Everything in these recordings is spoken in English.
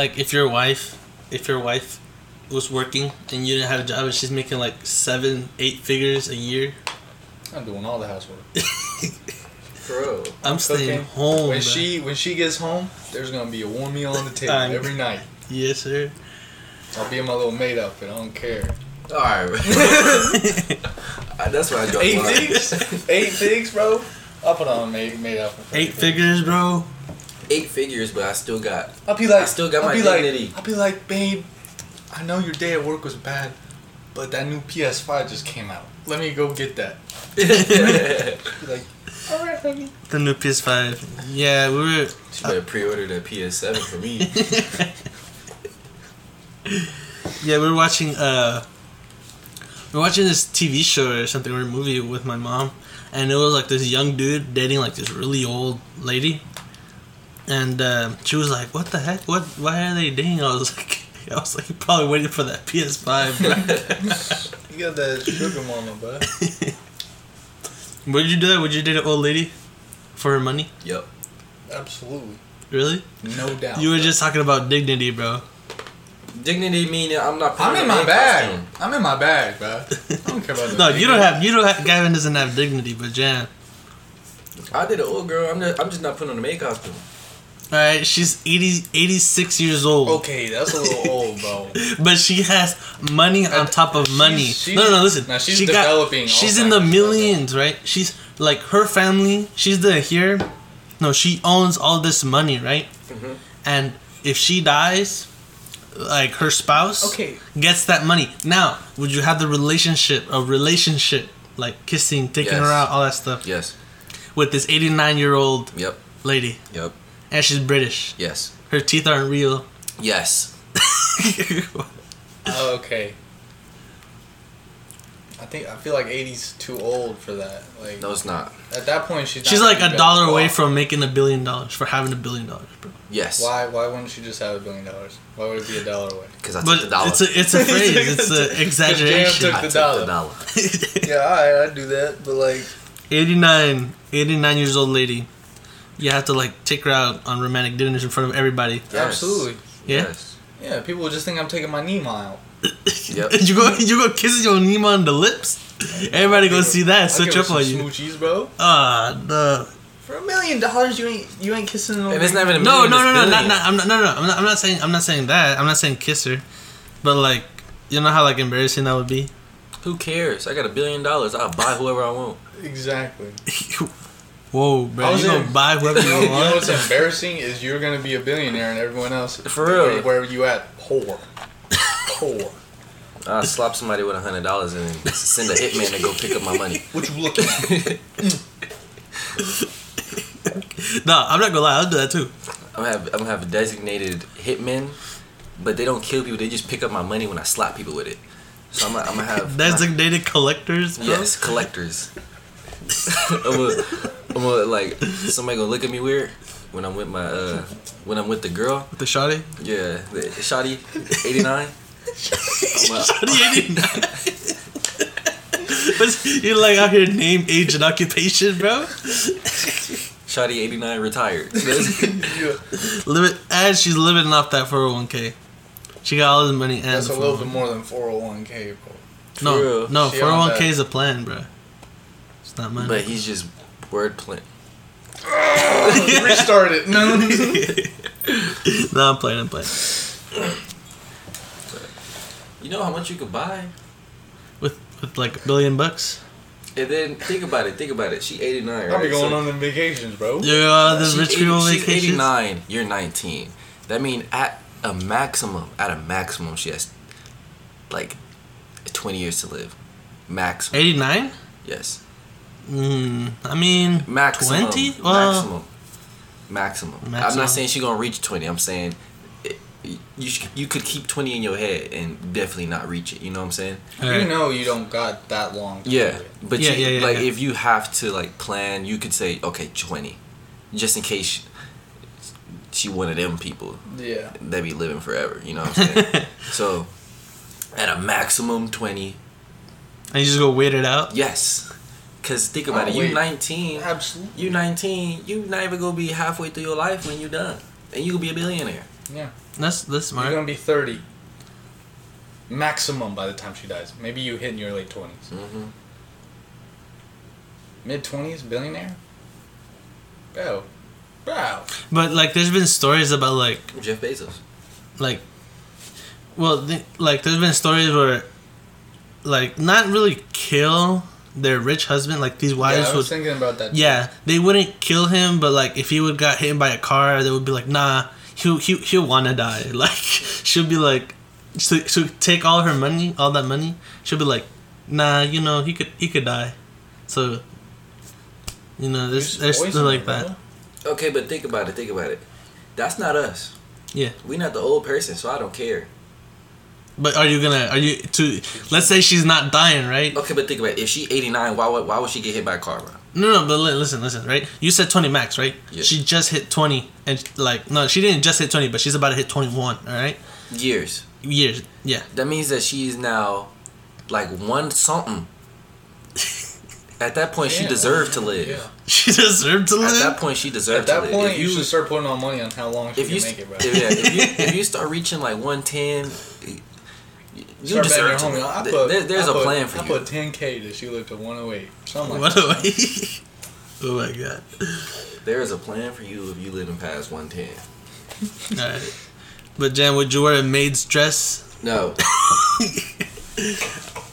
Like if your wife, if your wife was working and you didn't have a job and she's making like seven, eight figures a year, I'm doing all the housework. Bro. I'm staying Cooking. home. When bruh. she when she gets home, there's gonna be a warm meal on the table I'm- every night. yes, sir. I'll be in my little maid outfit. I don't care. Alright. Uh, That's what I dropped. Eight the figs, eight figs, bro. I'll put on made maid outfit. Eight figures, bro. Eight figures, but I still got. I'll be like, I still got I'll my be dignity. Like, I'll be like, babe, I know your day at work was bad, but that new PS5 just came out. Let me go get that. like, all right, honey. The new PS5. Yeah, we were. better pre-order the PS7 for me. Yeah, we were watching. Uh, we were watching this TV show or something or a movie with my mom, and it was like this young dude dating like this really old lady, and uh, she was like, "What the heck? What? Why are they dating?" I was like, "I was like, probably waiting for that PS5." You got that sugar mama, bud. Would you do that? Would you date an old lady for her money? yep. Absolutely, Really? no doubt. You were bro. just talking about dignity, bro. Dignity meaning I'm not. I'm in my bag. costume. I'm in my bag, bro. I don't care about the No, you don't have. You don't have. Gavin doesn't have dignity, but Jan. I did an old girl. I'm just, I'm just not putting on a maid costume. All right, she's 80, 86 years old. Okay, that's a little old, bro. But she has money on top of money. she's- no, no, no, listen. now she's she developing she's in the millions, right? She's like her family. She's the here. No, she owns all this money, right? Mm-hmm. Mhm. And if she dies, like her spouse Okay. gets that money. Now, would you have the relationship, a relationship, like kissing, taking her out, all that stuff, Yes. with this eighty nine year old Yep. lady, Yep. And she's British. Yes. Her teeth aren't real. Yes. Oh, okay. I think I feel like 80's too old for that. Like No, it's not. at that point, she's She's not like a dollar away walk. from making a billion dollars for having a billion dollars, bro. Yes. Why? Why wouldn't she just have a billion dollars? Why would it be a dollar away? Because I took But the dollar. it's a it's a phrase. It's an exaggeration. took I took dollar. the dollar. Yeah, alright, I do that, but like 89, 89 years old lady. You have to like take her out on romantic dinners in front of everybody. Yes. absolutely, Yeah? Yes. yeah. People would just think I'm taking my knee mile. Yep. you go you go kissing your Nima on the lips. Everybody go see that. Switch up some on you. Smoochies, bro. Ah, the For a million dollars, you ain't you ain't kissing no. And it's not even a no, million, no, no, it's no, not, not, I'm not, no, no, I'm not, I'm not saying, I'm not saying that. I'm not saying kiss her, but like, you know how like embarrassing that would be. Who cares? I got a billion dollars. I'll buy whoever I want. exactly. Whoa, I bro, was you gonna buy whoever You know, you you know want? what's embarrassing is you're gonna be a billionaire and everyone else. For real. Where you at? Poor. Poor. I'll slap somebody with a hundred dollars and send a hitman to go pick up my money. What you looking at? No, I'm not gonna lie, I'll do that too. I'm gonna have I'm gonna have designated hitmen, but they don't kill people. They just pick up my money when I slap people with it. So I'm gonna, I'm gonna have Designated collectors, bro. yes collectors. I'm gonna, like somebody gonna look at me weird when I'm with my uh when I'm with the girl. With the shawty. Yeah, the Shotty, 89. Shawty 89. but you're like out here name, age, and occupation, bro. Shotty 89 retired. Living, and she's living off that 401k. She got all this money and That's a little bit more than 401k, bro. No, real. no, She 401k is a plan, bro. It's not money. but he's just wordplay. Restart it. No. no, I'm playing. I'm playing. You know how much you could buy? With with like a billion bucks. And then think about it. Think about it. She 89, right? I'll be going So- on them vacations, bro. You go on this She's rich 80 people she's vacation. 89. You're 19. That mean at a maximum, at a maximum, she has like 20 years to live. Maximum. 89. Yes. Mm, I mean, Maximum. 20. Well, maximum. Maximum. I'm not saying she gonna reach 20. I'm saying it, you sh- you could keep 20 in your head and definitely not reach it. You know what I'm saying? all You know you don't got that long. To Yeah, it. but Yeah, you, yeah, yeah, like yeah. if you have to like plan, you could say okay, 20, just in case she, she one of them people Yeah. that be living forever. You know what I'm saying? so at a maximum 20, and you just go wait it out. yes. Cause think about Oh, it, wait. you 19, Absolutely. you 19, you not even gonna be halfway through your life when you're done, and you gonna be a billionaire. Yeah. That's that's You're gonna be thirty. Maximum by the time she dies. Maybe you hit in your late 20s Mm-hmm. Mid twenties, billionaire. Bro, bro. But like, there's been stories about like Jeff Bezos. like well th- like there's been stories where like not really kill their rich husband like these Yeah, wives I would thinking about that. too. yeah they wouldn't kill him but like if he would got hit by a car they would be like nah he'll he, he'll wanna die like she'll be like so, so take all her money all that money she'll be like nah you know he could he could die so you know You there's there's poison still like that. Okay, but think about it. Think about it. That's not us. Yeah. We not the old person, so I don't care. But are you gonna are you to let's say she's not dying right Okay, but think about it. If she 89, why would why would she get hit by a car, bro? No, no, but li- listen, listen, right? You said 20 max, right? Yeah. She just hit 20, and like, no, she didn't just hit 20, but she's about to hit 21, all right? Years. Years, yeah. That means that she's now like one something. At that point, she deserved to live. Yeah. She deserved to live. At that point, she deserved to live. At that point, if you, you, should start putting on money on how long she if can you, make it, bro. if, yeah, if you if you start reaching like 110, you Start betting your deserve to homie. I put, there- there's I a put, plan for I you. I put 10k that she lived to 108. Something like what that. Oh a way. oh my god. There is a plan for you if you live in past 110. All right. But Jan, would you wear a maid's dress? No.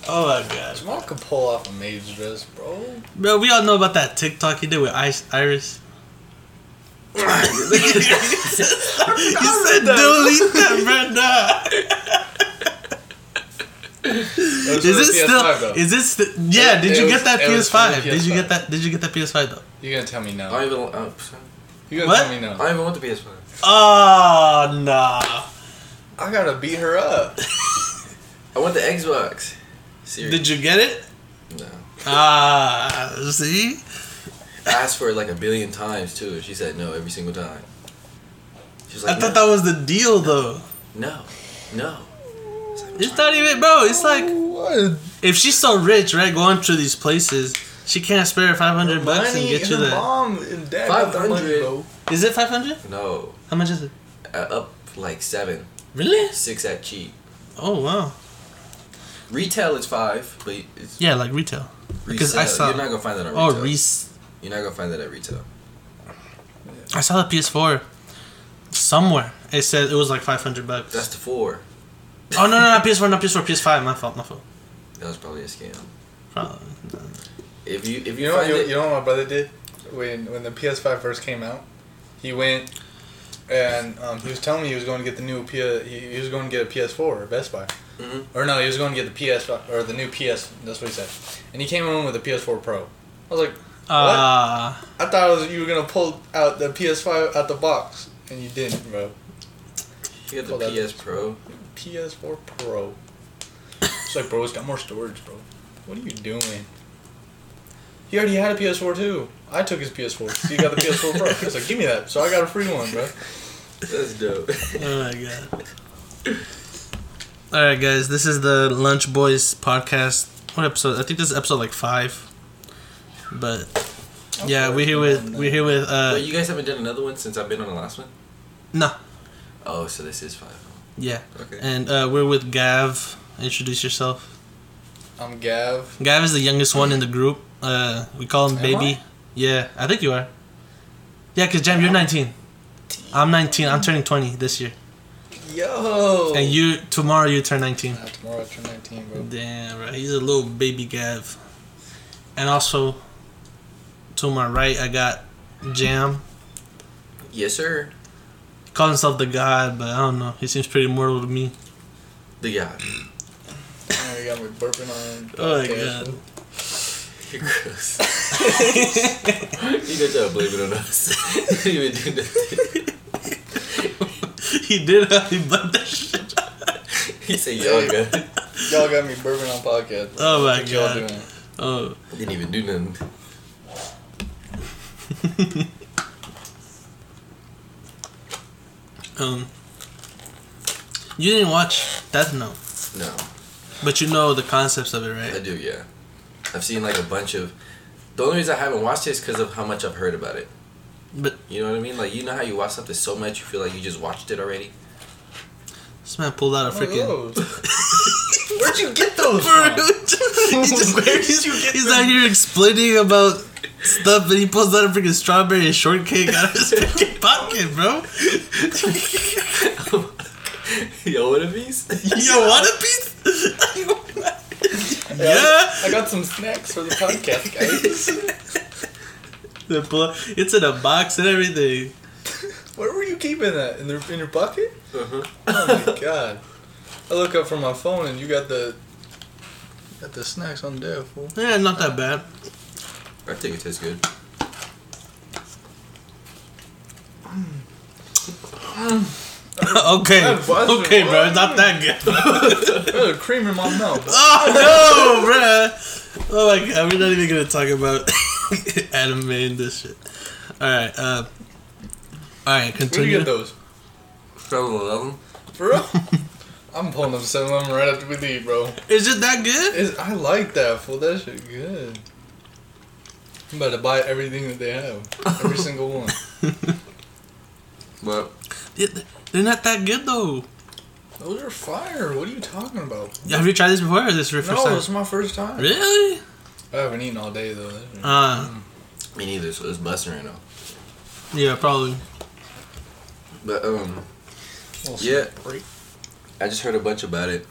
Oh my god. Jamal could pull off a maid's dress, bro. Bro, we all know about that TikTok he did with Ice Iris. you said delete that, Brenda. Is it still? Is it still? Yeah. It- Did it you was- get that it was for the PS5? Did you get that? Did you get that PS5 though? You're gonna tell me I no. don't even. Uh, You're gonna What? tell me I no. don't even want the PS5. Oh nah. I gotta beat her up. I want the Xbox. Seriously. Did you get it? No. Ah, see. I asked for it like a billion times too. and She said no every single time. She was I like, thought no, that was the deal though. no, no. It's not even, bro. It's like What? if she's so rich, right, going to these places, she can't spare five hundred bucks and get you her the. mom and dad got the money, 500. bro. Is it five hundred? No. How much is it? Uh, up like seven, Really? six at cheap. Oh wow. Retail is five, but it's Yeah, like retail. Because I resale. saw- You're not gonna find that on Oh, retail. Reese. You're not gonna find that at retail. I saw the PS4 somewhere. It said it was like five hundred bucks. That's the four. Oh no, no, not PS4, not PS4, PS5. My fault, my fault. That was probably a scam. Probably. If you if you, You know, what, you, it, you know what my brother did when when the PS5 first came out. He went and um, he was telling me he was going to get the new P. He, he was going to get a PS4 at Best Buy, Mhm. or no, he was going to get the PS or the new PS. That's what he said. And he came home with a PS4 Pro. I was like, Ah. I thought it was, you were gonna pull out the PS5 out the box, and you didn't, bro. you got the that- PS Pro. PS4 Pro. It's like, bro, it's got more storage, bro. What are you doing? He already had a PS4 too. I took his PS4. So he got the PS4 Pro. He's like, give me that. So I got a free one, bro. That's dope. Oh my god. All right, guys. This is the Lunch Boys podcast. What episode? I think this is episode like five. But yeah, we're here with we're here with uh But you guys haven't done another one since I've been on the last one. no Oh, so this is five. Yeah, Okay. and uh, we're with Gav. Introduce yourself. I'm Gav. Gav is the youngest one in the group. Uh, we call him Am baby. Yeah, I think you are. Yeah, cause Jam, you're 19. I'm 19. I'm turning 20 this year. Yo. And you tomorrow you turn 19. Nah, tomorrow I turn 19, bro. Damn, right. He's a little baby Gav. And also, to my right, I got Jam. Yes, sir. He calls himself the God, but I don't know. He seems pretty mortal to me. The guy. Oh, you got me burping on. Oh my god. You're gross. you gonna try blame it on us. you didn't even do nothing. he did have me butt that shit. He said y'all good. Y'all got me burping on podcast. Oh my What y'all God. doing? Oh. Didn't even do nothing. um. You didn't watch Death Note, No, but you know the concepts of it, right? I right? do. Yeah, I've seen like a bunch of. The only reason I haven't watched it is because of how much I've heard about it. But You know what I mean? Like you know how you watch something so much you feel like you just watched it already. This man pulled out a freaking. Where'd you get those Bro, from? he just, Where did you get he's them? out here explaining about stuff, and he pulls out a freaking strawberry shortcake out of his freaking pocket, bro. Yo, what a piece? Yo, want a piece? yeah. I got some snacks for the podcast, guys. The pull- It's in a box and everything. Where were you keeping that? In, the, in your pocket? Uh-huh. Oh my god. I look up from my phone and you got the got the snacks on there, fool. Yeah, not that bad. I think it tastes good. okay, okay, bro, it's not that good. There's cream in my mouth. oh no, bruh. Oh my god, we're not even gonna talk about anime and this shit. All right, uh, all right, continue. Where do you continue. get those? 7-Eleven? For real? I'm pulling up 7 Eleven right after we leave, bro. Is it that good? It's, I like that, fool. That shit good. I'm about to buy everything that they have. Every single one. But It- They're not that good though. Those are fire. What are you talking about? Yeah, Have you tried this before, or this is your first No, time? this is my first time. Really? I haven't eaten all day, though. That shit- Uh, me neither, so it's busting right now. yeah, probably. But um, Little yeah. I just heard a bunch about it,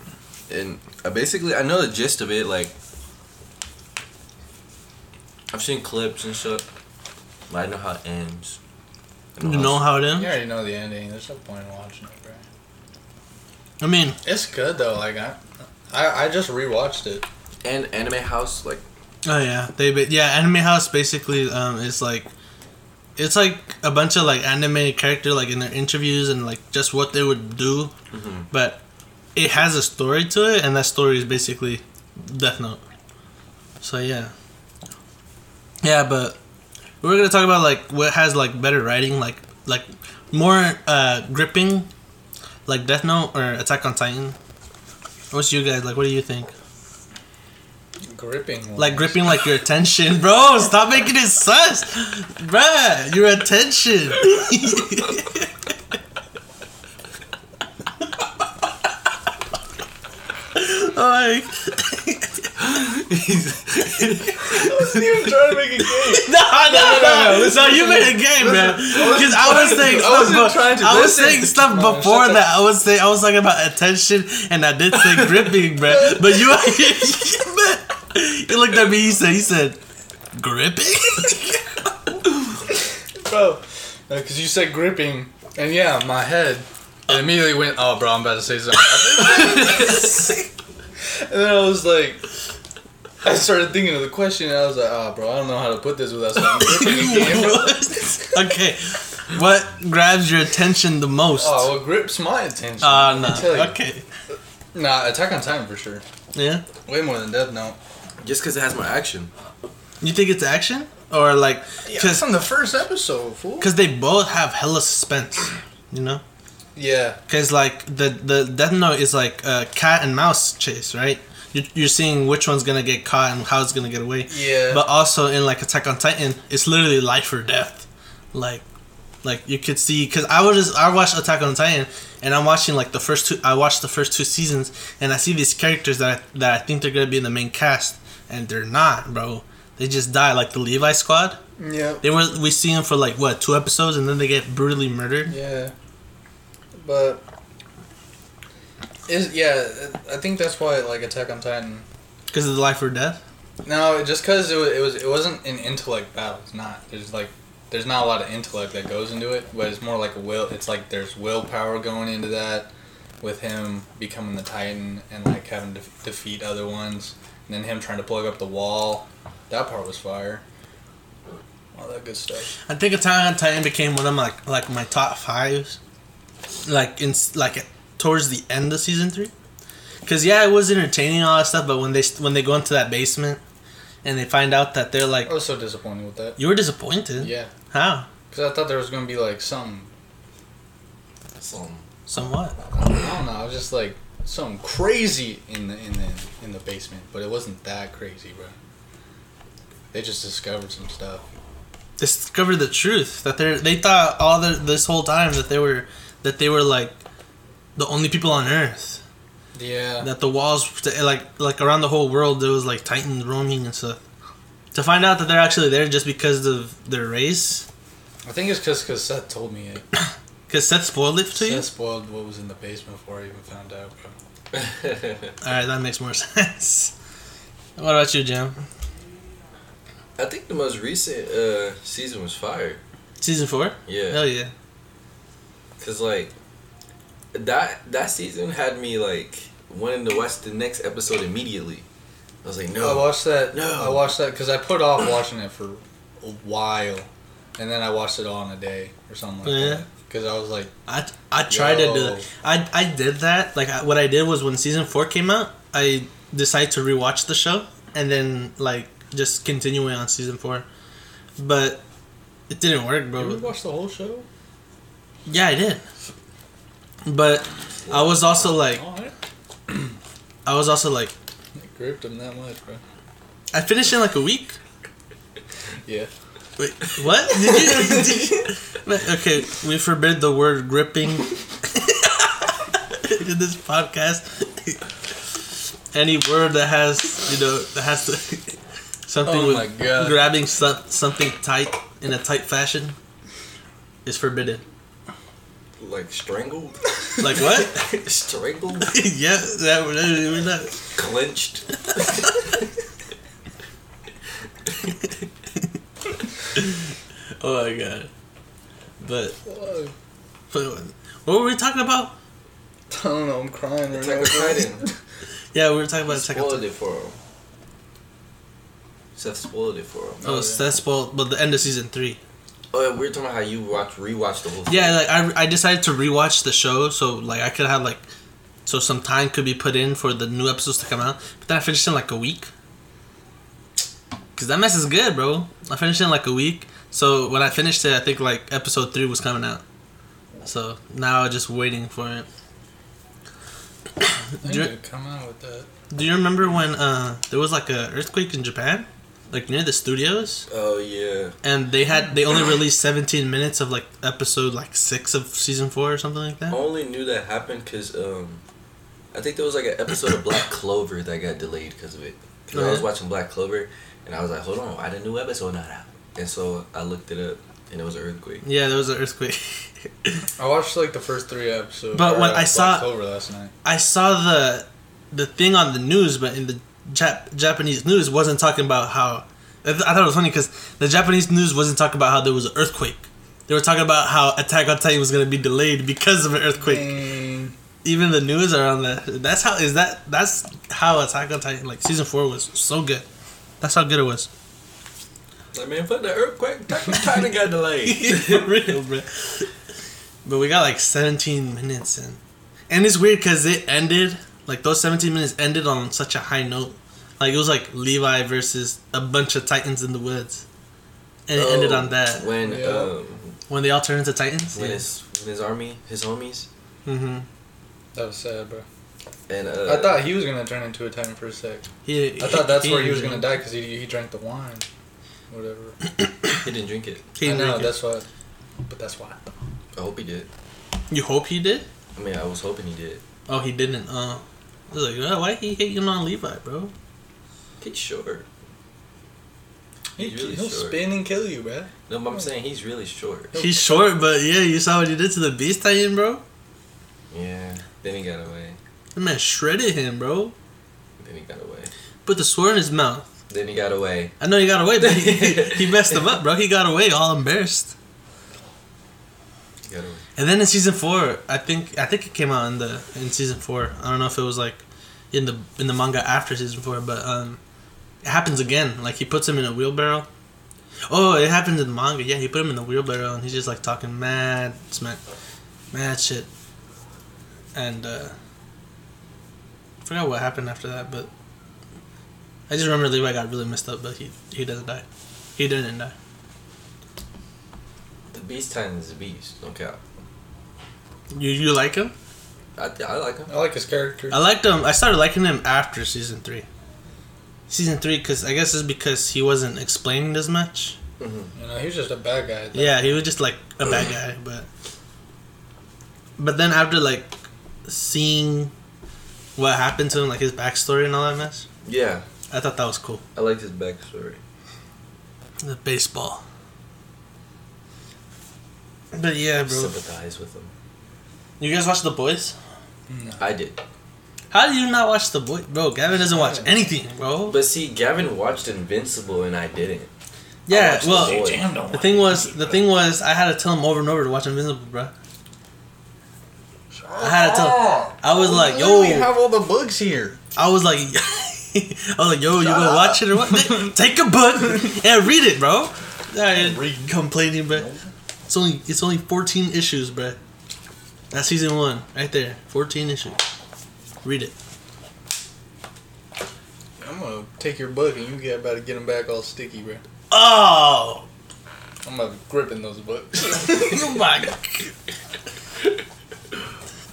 and I basically I know the gist of it. Like, I've seen clips and stuff. But I know how it ends. I You know how it ends? You already know the ending. There's no point in watching it, bro. I mean, It's good though. Like I, I, I just rewatched it. And Anime House, like, oh yeah, they ba- yeah, Anime House basically um is like, it's like a bunch of like anime character like in their interviews and like just what they would do, Mhm. but it has a story to it, and that story is basically Death Note. So yeah, yeah, but we're gonna talk about like what has like better writing, like like more uh gripping, like Death Note or Attack on Titan. What's you guys like? What do you think? Gripping. Ones. Like gripping like your attention, bro. Stop making it sus, bruh. Your attention. like, I wasn't even trying to make a game. no, no, no, no, no. listen, No, you made a game, man. Because I was saying I wasn't be- trying to I was saying stuff before that. I was saying I was talking about attention, and I did say gripping, bro. But you, you looked at me. He said, "He said, gripping. bro. Because you said gripping, and yeah, my head it immediately went, oh, bro, I'm about to say something. and then I was like, I started thinking of the question, and I was like, oh, bro, I don't know how to put this without saying gripping again. okay, what grabs your attention the most? Oh, what grips my attention? Uh, let no. tell you. Okay. Nah, Attack on Titan for sure. Yeah. Way more than Death Note. just because it has more action. You think it's action or like Yeah, because from the first episode, fool. because they both have hella suspense, you know? Yeah, Because like the the Death Note is like a cat and mouse chase, right? You're, you're seeing which one's gonna get caught and how it's gonna get away. yeah. But also in like Attack on Titan, it's literally life or death. Like, like you could see because I was just I watched Attack on Titan and I'm watching like the first two. I watched the first two seasons and I see these characters that I, that I think they're gonna be in the main cast and they're not, bro. They just die like the Levi Squad. yeah. They were we see them for like what two episodes and then they get brutally murdered. Yeah, but is yeah, I think that's why like Attack on Titan. Because of the life or death. No, just because it was, it was it wasn't an intellect battle. It's not. There's like there's not a lot of intellect that goes into it, but it's more like a will. It's like there's willpower going into that, with him becoming the Titan and like having to defeat other ones, and then him trying to plug up the wall. That part was fire. All that good stuff. I think Attack on Titan became one of my like my top fives, like in like towards the end of season three. Cause yeah, it was entertaining all that stuff, but when they when they go into that basement, and they find out that they're like, I was so disappointed with that. you were disappointed. Yeah, How? because I thought there was gonna be like some Some. Some Somewhat. I don't know. I was just like something crazy in the in the in the basement, but it wasn't that crazy, bro. They just discovered some stuff. Discovered the truth that they are they thought all the, this whole time that they were that they were like the only people on Earth. Yeah. That the walls, like like around the whole world, there was like titans roaming and stuff. To find out that they're actually there just because of their race, I think it's because cause Seth told me it. because Seth spoiled it to you. Seth spoiled what was in the basement before I even found out. All right, that makes more sense. What about you, Jim? I think the most recent uh, season was fire. Season four? Yeah. Hell yeah. Cause like that that season had me like wanting to watch the next episode immediately. I was like, no. I watched that. No. I watched that because I put off watching it for a while, and then I watched it all in a day or something like Yeah. that. Because I was like, I, I tried to do that. I, I did that. Like, I, what I did was when season four came out, I decided to rewatch the show and then, like, just continue on season four. But it didn't work, you bro. you watched the whole show? Yeah, I did. But I was also like, I was also like, It gripped him that much, bro. I finished in like a week. Yeah. Wait, what? Did you, did you- okay, we forbid the word gripping in this podcast. Any word that has, you know, that has to something Oh with God. grabbing some, something tight in a tight fashion is forbidden. Like strangled, Like what? strangled, yeah, that, we're not. clenched. Oh my god. But, but what were we talking about? I don't know. I'm crying right Attack of. Titan. Yeah, we were talking about Attack on spoiled it for him. Seth spoiled it for him. Oh, Oh, yeah. that's spoiled. But the end of season three. Oh, yeah, we were talking about how you watch rewatch the whole. Thing. Yeah, like I, I decided to rewatch the show so like I could have like so some time could be put in for the new episodes to come out. But then I finished in like a week. Cause that mess is good, bro. I finished in like a week. So when I finished it, I think like episode three was coming out. So now I'm just waiting for it. I Do you, come out with that. do you remember when uh there was like a earthquake in Japan, like near the studios, Oh yeah. and they had they only released 17 minutes of like episode like six of season four or something like that. I only knew that happened because um, I think there was like an episode of Black Clover that got delayed because of it. Because I was Okay. watching Black Clover, and I was like, hold on, why did a new episode not out? And so I looked it up, and it was an earthquake. Yeah, there was an earthquake. I watched like the first three episodes. But or, when I Black saw- Clover last night. I saw the the thing on the news, but in the Jap- Japanese news wasn't talking about how. I, th- I thought it was funny because the Japanese news wasn't talking about how there was an earthquake. They were talking about how Attack on Titan was going to be delayed because of an earthquake. Dang. Even the news are on that. That's how is that? That's how Attack on Titan like season four was so good. That's how good it was. Like man, for the earthquake, Titan got delayed. For real, bro. But we got like 17 minutes in. And it's weird because it ended, like those 17 minutes ended on such a high note. Like it was like Levi versus a bunch of Titans in the woods. And it ended Oh, on that. when Yeah. um, When they all turned into Titans? when his when his army, his homies, Mm-hmm. That was sad, bro. and uh, I thought he was gonna turn into a titan for a sec. He, I thought that's where he was gonna die because he, he drank the wine, whatever. he didn't drink it. he I didn't know drink it. that's why, but that's why. I hope he did. You hope he did? I mean, I was hoping he did. Oh, he didn't. Uh, I was like, oh, why he hating on Levi, bro? He's short. He, He's really he'll short. spin and kill you, bro. No, but I'm saying he's really short. He's short, but yeah, you saw what he did to the Beast Titan, bro? Yeah. Then he got away. The man shredded him, bro. Then he got away. Put the sword in his mouth. Then he got away. I know he got away, but he, he messed him up, bro. He got away all embarrassed. And then in season four, I think I think it came out in the in season four. I don't know if it was like in the in the manga after season four, but um, it happens again. Like he puts him in a wheelbarrow. Oh, it happens in the manga. Yeah, he put him in the wheelbarrow, and he's just like talking mad, smack, mad shit. And uh, I forgot what happened after that, but I just remember Levi got really messed up, but he he doesn't die. He didn't die. The Beast Titan is a beast. No cap. You you like him? I, I like him. I like his character. I liked him. I started liking him after season three. Season three, because I guess it's because he wasn't explaining as much. Mm-hmm. You know, he was just a bad guy. Yeah, he was just like a bad guy, but but then after like seeing what happened to him, like his backstory and all that mess. Yeah, I thought that was cool. I liked his backstory. The baseball. But yeah, bro. Sympathize with him. You guys watch The Boys? I did. How do you not watch The Boys? Bro, Gavin doesn't watch anything, bro. But see, Gavin watched Invincible and I didn't. Yeah, watched The well, Boys. Jam don't the want thing was, the thing was, I had to tell him over and over to watch Invincible, bro. I had to tell. him. I was oh, like, yo, We have all the books here. I was like, I was like, yo, you gonna watch it or what? Take a book and read it, bro. Yeah, Read. complaining, bro. It's only it's only fourteen issues, bro. That's season one, right there. Fourteen issues. Read it. I'm gonna take your book and you get about to get them back all sticky, bro. Oh, I'm gonna gripping those books. oh my god.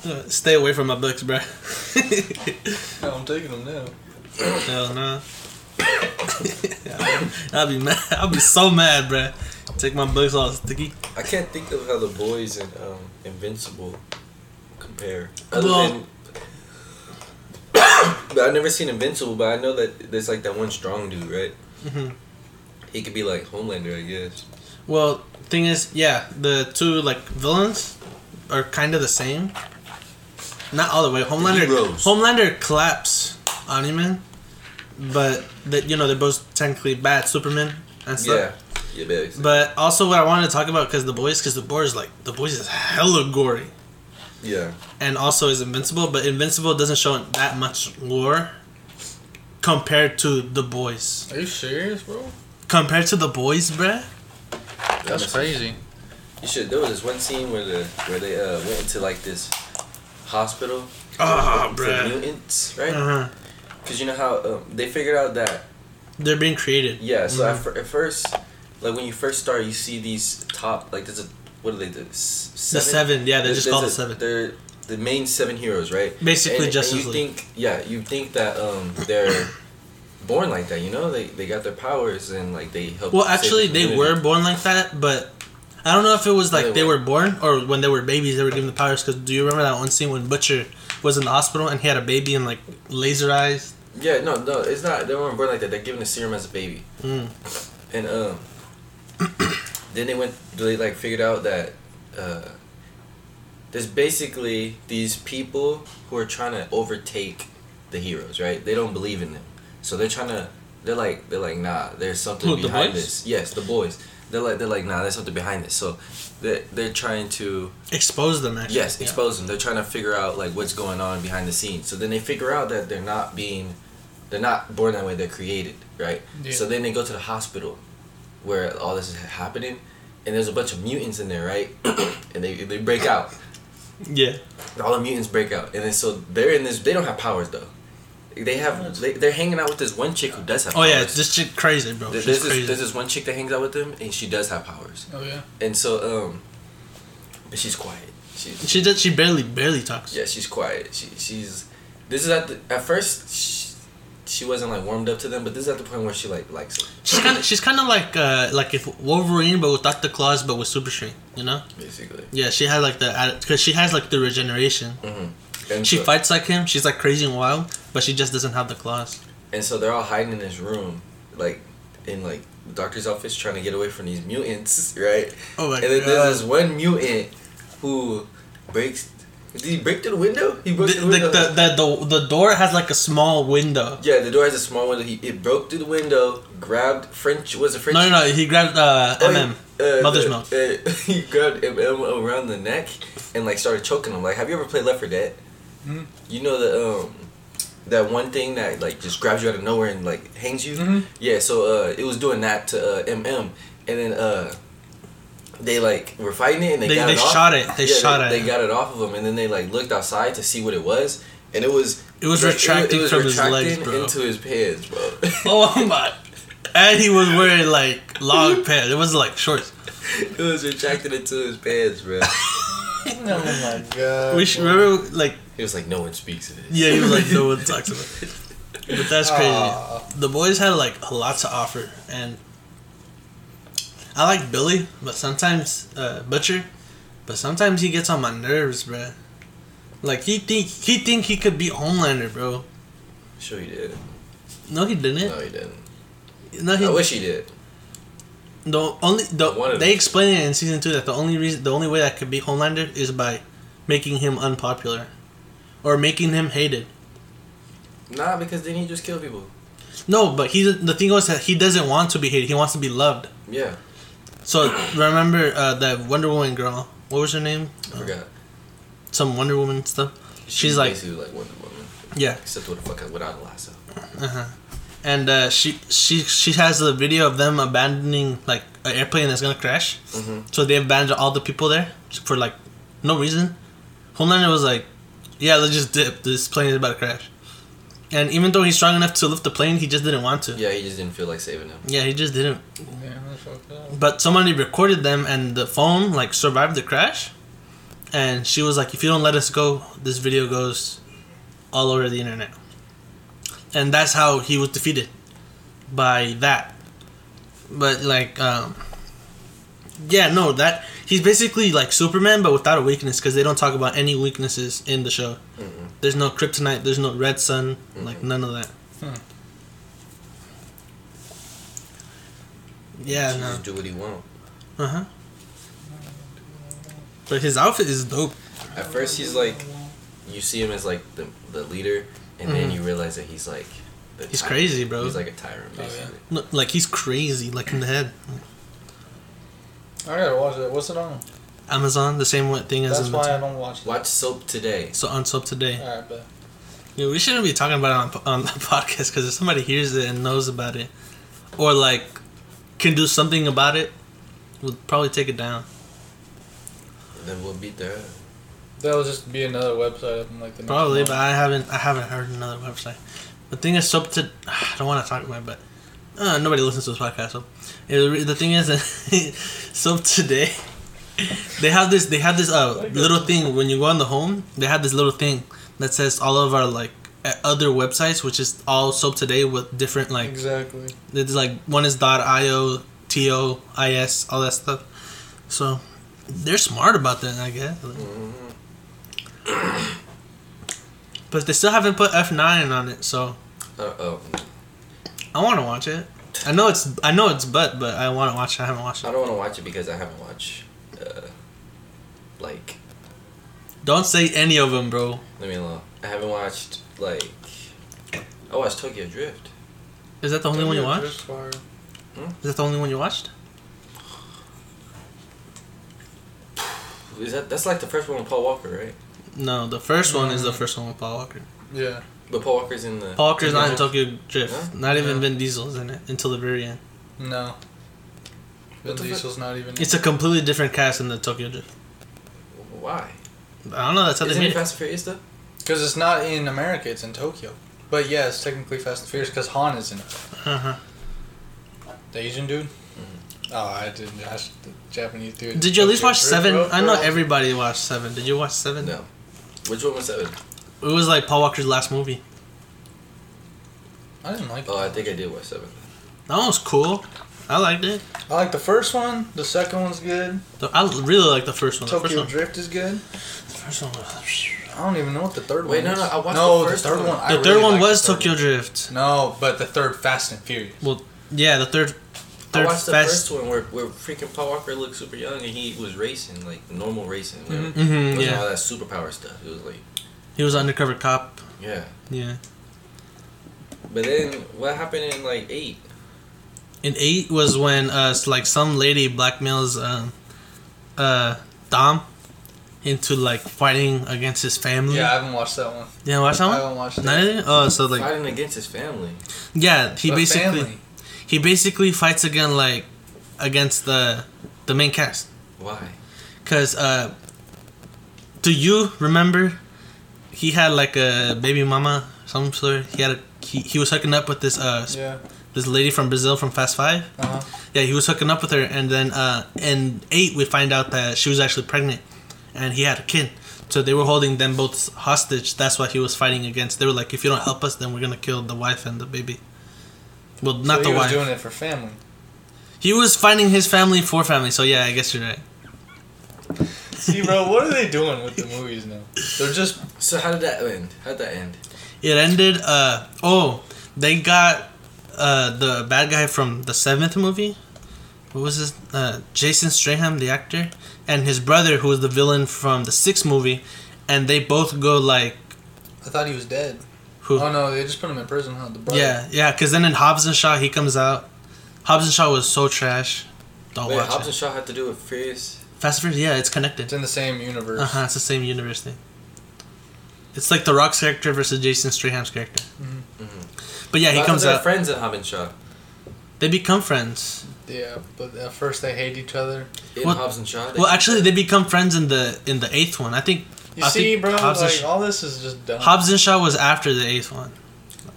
Uh, Stay away from my books, bro. no, I'm taking them now. Hell no. I'll be mad. I'll be so mad, bro. Take my books all sticky. I can't think of how the boys and um, Invincible compare. Other Well- than, but I've never seen Invincible, but I know that there's like that one strong dude, right? Mhm. He could be like Homelander, I guess. Well, thing is, yeah, the two like villains are kind of the same. Not all the way. Homelander, heroes. Homelander claps Omni-Man, but that you know they're both technically bad Superman and stuff. Yeah, yeah, basically. But also, what I wanted to talk about because the boys, because the boys like the boys is hella gory, yeah, and also is invincible. But invincible doesn't show that much gore compared to the boys. Are you serious, bro? Compared to the boys, bruh. That's crazy. you should. There was this one scene where the where they uh, went into like this hospital Ah, for bruh. mutants, right? Uh-huh. Because you know how um, they figured out that They're being created. Yeah, so at, Mhm. fir- at first, like when you first start, you see these top like there's a what do they do? S- The seven, yeah, they There's- just call the seven. They're the main seven heroes, right? Basically, and, Justice and you League. think yeah, you think that um they're born like that, you know? They they got their powers and like they help. Well, actually, the they were born like that, but I don't know if it was like They they were. were born or when they were babies they were given the powers. Because do you remember that one scene when Butcher was in the hospital and he had a baby and like laser eyes? Yeah, no, no, it's not. They weren't born like that. They're given a serum as a baby, Mm. and um, then they went. They like figured out that uh, there's basically these people who are trying to overtake the heroes. Right? They don't believe in them, so they're trying to. They're like they're like nah. There's something Who, behind this. Yes, the boys. They're like they're like nah. There's something behind this. So they're, they're trying to Expose them. Actually. Yes, Yeah. expose them. They're trying to figure out like what's going on behind the scenes. So then they figure out that they're not being, they're not born that way. They're created, right? Yeah. So then they go to the hospital, where all this is happening, and there's a bunch of mutants in there, right? and they they break out. Yeah. All the mutants break out, and then so they're in this. They don't have powers though. They have. They, they're hanging out with this one chick who does have. Powers. Oh yeah, powers. this chick crazy, bro. There- She's There's this, crazy. there's this one chick that hangs out with them, and she does have powers, Oh yeah. and so um, but she's quiet. She's, She did. She barely barely talks. Yeah, she's quiet. She she's this is at the at first she, she wasn't like warmed up to them, but this is at the point where she like likes it She's kind of she's kind of like uh like if Wolverine but without the claws but with super strength. You know? basically. Yeah, she has like the because she has like the regeneration. Mm-hmm. She so, fights like him. She's like crazy and wild, but she just doesn't have the claws. and so they're all hiding in this room, like in like the doctor's office, trying to get away from these mutants, right? Oh my and then god. there's this one mutant who breaks. Did he break through the window? He The, broke the, through the window. the, the, the, the door has like a small window. yeah, the door has a small window. He it broke through the window, grabbed French. Was it French? No, no, no. He grabbed uh, Oh, MM. uh, Mother's the- milk. uh, he grabbed MM around the neck and like started choking him. Like, have you ever played Left 4 Dead? Mhm. You know the um that one thing that like just grabs you out of nowhere and like hangs you. Mhm. Yeah, so uh, it was doing that to uh, MM, and then uh, they like were fighting it and they, They, got they it off. shot it. They yeah, shot they, it. They got it off of him, and then they like looked outside to see what it was, and it was It was like, retracting from his legs, bro. into his pants, bro. oh my! And he was wearing like long pants. It was like shorts. it was retracted into his pants, bro. Oh my god. We should remember like He was like, no one speaks of this. yeah. He was like no one talks about. it. But that's crazy. Aw. The boys had like a lot to offer, and I like Billy, but sometimes uh, Butcher, but sometimes he gets on my nerves, bro. Like he think he think he could beat Homelander, bro. Sure he did. No, he didn't. No, he didn't. No, he. I wish he did. The only the they explain it in season two that the only reason the only way that could beat Homelander is by making him unpopular, or making him hated. Nah, because then he just kill people. No, but he the thing was that he doesn't want to be hated. He wants to be loved. Yeah, So remember uh, that Wonder Woman girl? What was her name? I forgot. Some Wonder Woman stuff. She's like- basically like Wonder Woman, Yeah. except with a fuck without a lasso. Uh-huh. And uh, she she she has a video of them abandoning like an airplane that's gonna crash. Mm-hmm. So they abandoned all the people there for like no reason. Homelander was like, "Yeah, let's just dip. This plane is about to crash." And even though he's strong enough to lift the plane, he just didn't want to. Yeah, he just didn't feel like saving him. Yeah, he just didn't. Yeah, that's fucked up. But somebody recorded them, and the phone like survived the crash. And she was like, "If you don't let us go, this video goes all over the internet." And that's how he was defeated by that. But like, um, yeah, no, that he's basically like Superman, but without a weakness because they don't talk about any weaknesses in the show. Mm-mm. There's no kryptonite. There's no red sun. Like Mhm. none of that. Hmm. Yeah, He no. just do what he want. Uh huh. But his outfit is dope. At first, he's like, you see him as like the the leader, and then Mhm. you realize that he's like, the He's tyrant. crazy, bro. He's like a tyrant, Oh, yeah. basically. No, like he's crazy, like in the head. I gotta watch it. What's it on? Amazon, the same thing as That's why I don't watch it. Watch Soap2Day. so on Soap2Day. Alright, but Yeah, we shouldn't be talking about it on, on the podcast because if somebody hears it and knows about it, or like can do something about it, we'll probably take it down. Then we'll beat their that'll just be another website up in like the next Probably, month. but I haven't I haven't heard another website. The thing is, soap to I don't want to talk about it, but uh, nobody listens to this podcast. So it, the thing is, Soap2Day. They have this. They have this uh little thing when you go on the home. They have this little thing that says all of our like other websites, which is all Soap2Day with different like exactly. it's like one is dot io to is all that stuff. So they're smart about that, I guess. Mm-hmm. But they still haven't put F nine on it, so Uh oh. I want to watch it. I know it's I know it's but but I want to watch it. I haven't watched I don't want to watch it because I haven't watched, like, Don't say any of them, bro. let me alone. I haven't watched like, I watched Tokyo Drift. Is that the only one you watched? Drift Fire. Is that the only one you watched? Is that that's like the first one with Paul Walker, right? No, the first one is the Mm. first one with Paul Walker. Yeah. But Paul Walker's in the. Paul Walker's not in Tokyo Tokyo Drift. Huh? Not even Yeah. Vin Diesel's in it until the very end. No. Vin What the? Diesel's not even. It's a completely different cast in the Tokyo Drift. Why? I don't know. That's how they Isn't made it it. Fast and Furious though? Because it's not in America, it's in Tokyo. But yeah, it's technically Fast and Furious because Han is in it. Uh-huh. The Asian dude? Mm-hmm. Oh, I didn't watch the Japanese dude. Did you at least watch Seven? bro, I know everybody watched Seven. Did you watch Seven? No. Which one was seven? It was like Paul Walker's last movie. I didn't like it. Oh, I think I did watch seven. That one was cool. I liked it. I like the first one. The second one's good. The- I really like the first one. The first Tokyo one. Drift is good. The first one was. I don't even know what the third Wait, one no, no, I watched no, the first third one. one. The really third one was third Tokyo one. Drift. No, but the third Fast and Furious. Well, yeah, the third. I Third watched the fast. first one where, where freaking Paul Walker looked super young and he was racing like normal racing. you know? Mhm. Mhm, It wasn't yeah. all that superpower stuff. It was like, He was an undercover cop. yeah. Yeah. But then what happened in like eight? In eight was when uh like some lady blackmails um uh Dom into like fighting against his family. Yeah, I haven't watched that one. Yeah, watch that I one. haven't watched that. either? Oh, so like Fighting against his family. yeah, he But basically family. he basically fights again like against the the main cast. Why? Cause uh, do you remember? He had like a baby mama, some sort. He had a he, he was hooking up with this uh Yeah. This lady from Brazil from Fast Five. Uh huh. Yeah, he was hooking up with her, and then uh, in eight we find out that she was actually pregnant, and he had a kid. So they were holding them both hostage. That's what he was fighting against. They were like, if you don't help us, then we're gonna kill the wife and the baby. Well, not so the he was wife. doing it for family. He was fighting his family for family. So yeah, I guess you're right. See, bro, what are they doing with the movies now? They're just So how did that end? How did that end? It ended. Uh oh, they got uh the bad guy from the seventh movie. What was his? Uh, Jason Statham, the actor, and his brother, who was the villain from the sixth movie, and they both go like I thought he was dead. who? Oh no, they just put him in prison, huh? The brother. yeah, yeah. Because then in Hobbs and Shaw, he comes out. Hobbs and Shaw was so trash. Don't Wait, watch Hobbs it. and Shaw had to do with Furious. Fast and Furious, yeah, it's connected. It's in the same universe. Uh huh. It's the same universe thing. It's like the Rock's character versus Jason Statham's character. Mhm. But yeah, he But comes thought they were out. friends in Hobbs and Shaw. They become friends. Yeah, but at first they hate each other. In Well- Hobbs and Shaw. Well, actually, they become friends in the in the eighth one. I think You I see, think bro, Hobbs like Sh- all this is just dumb. Hobbs and Shaw was after the eighth one.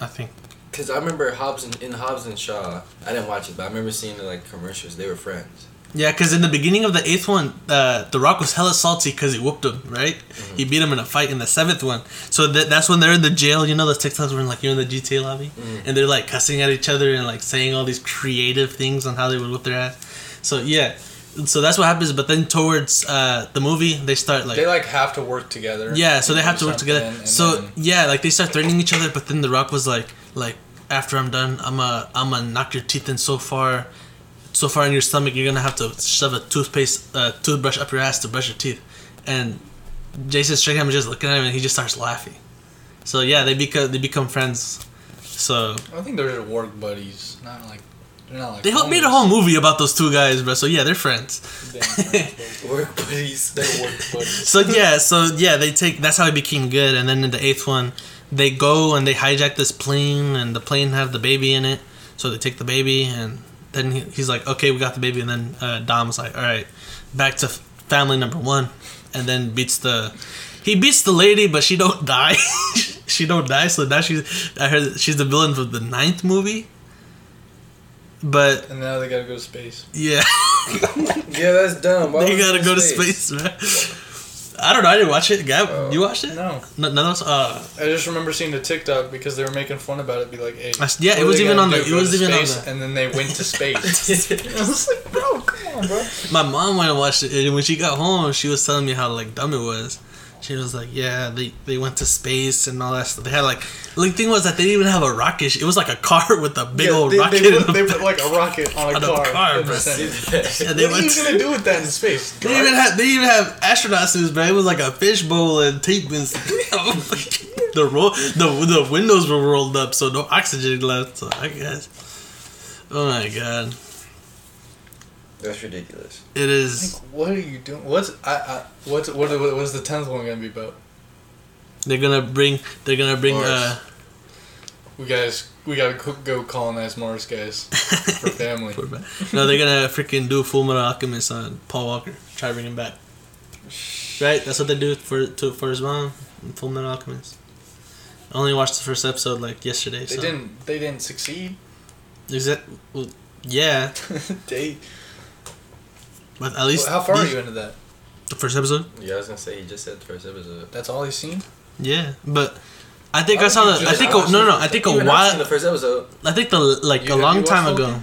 I think. Because I remember Hobbs and, in Hobbs and Shaw. I didn't watch it, but I remember seeing the like commercials. They were friends. Yeah, because in the beginning of the eighth one, uh, The Rock was hella salty because he whooped him, right? Mm-hmm. He beat him in a fight in the seventh one. So that, that's when they're in the jail. You know, the TikToks were in, like, you're in the GTA lobby. Mhm. And they're, like, cussing at each other and, like, saying all these creative things on how they would whoop their ass. So, yeah. So that's what happens. But then towards uh, the movie, they start, like... they like have to work together. Yeah, so they have to work together. So then- yeah, like they start threatening each other, but then The Rock was like, like after I'm done, I'm a I'm gonna knock your teeth in so far, so far in your stomach, you're gonna have to shove a toothpaste uh, toothbrush up your ass to brush your teeth, and Jason Statham is just looking at him and he just starts laughing. So yeah, they become they become friends. So I think they're work buddies, not like they're not like. they helped made a whole movie about those two guys, bro. So yeah, they're friends. Damn friends. Work buddies. They're work buddies. so yeah, so yeah, they take. That's how it became good. And then in the eighth one, they go and they hijack this plane, and the plane have the baby in it. So they take the baby, and then he, he's like, "Okay, we got the baby." And then uh, Dom's like, "All right, back to family number one," and then beats the. He beats the lady, but she don't die. she don't die. So now she's. I heard she's the villain for the ninth movie. But And now they gotta go to space. yeah, Yeah, that's dumb. Why they gotta in go to space, man. I don't know. I didn't watch it. Gab, Oh. you watched it? No, No, none of us. Uh, I just remember seeing the TikTok because they were making fun about it. Be like, hey, I yeah, it was even on the- it was even on the- And then they went to space. I was like, bro, come on, bro. my mom went and watched it, and when she got home, she was telling me how like dumb it was. She was like, "Yeah, they, they went to space and all that stuff. They had like, the thing was that they didn't even have a rocket. It was like a car with a big Yeah, old they, rocket. They in put, the they put like a rocket on a On a car. car, the Yeah, they What are you gonna do with that in space? They even had they even have astronaut suits, bro. It was like a fishbowl and tape and stuff. the roll the the windows were rolled up, so no oxygen left. So I guess. Oh my god, That's ridiculous. it is. Like, what are you doing? What's I, I what's what what's the tenth one gonna be about? They're gonna bring. They're gonna bring. Mars. uh We guys, we gotta go colonize Mars, guys, for family. No, they're gonna freaking do Full Metal Alchemist on Paul Walker. Try to bring him back. Right, that's what they do for to for his mom. in Full Metal Alchemist. I only watched the first episode like yesterday. They so. didn't. They didn't succeed. Is that? Well, yeah, they. But at least how far are these- you into that? The first episode. Yeah, I was gonna say he just said the first episode. That's all you've seen. Yeah, but I think Why I saw the. I think a, watch no, no. I think a Even I've while. the first episode. I think the like You- a long time ago. Loki?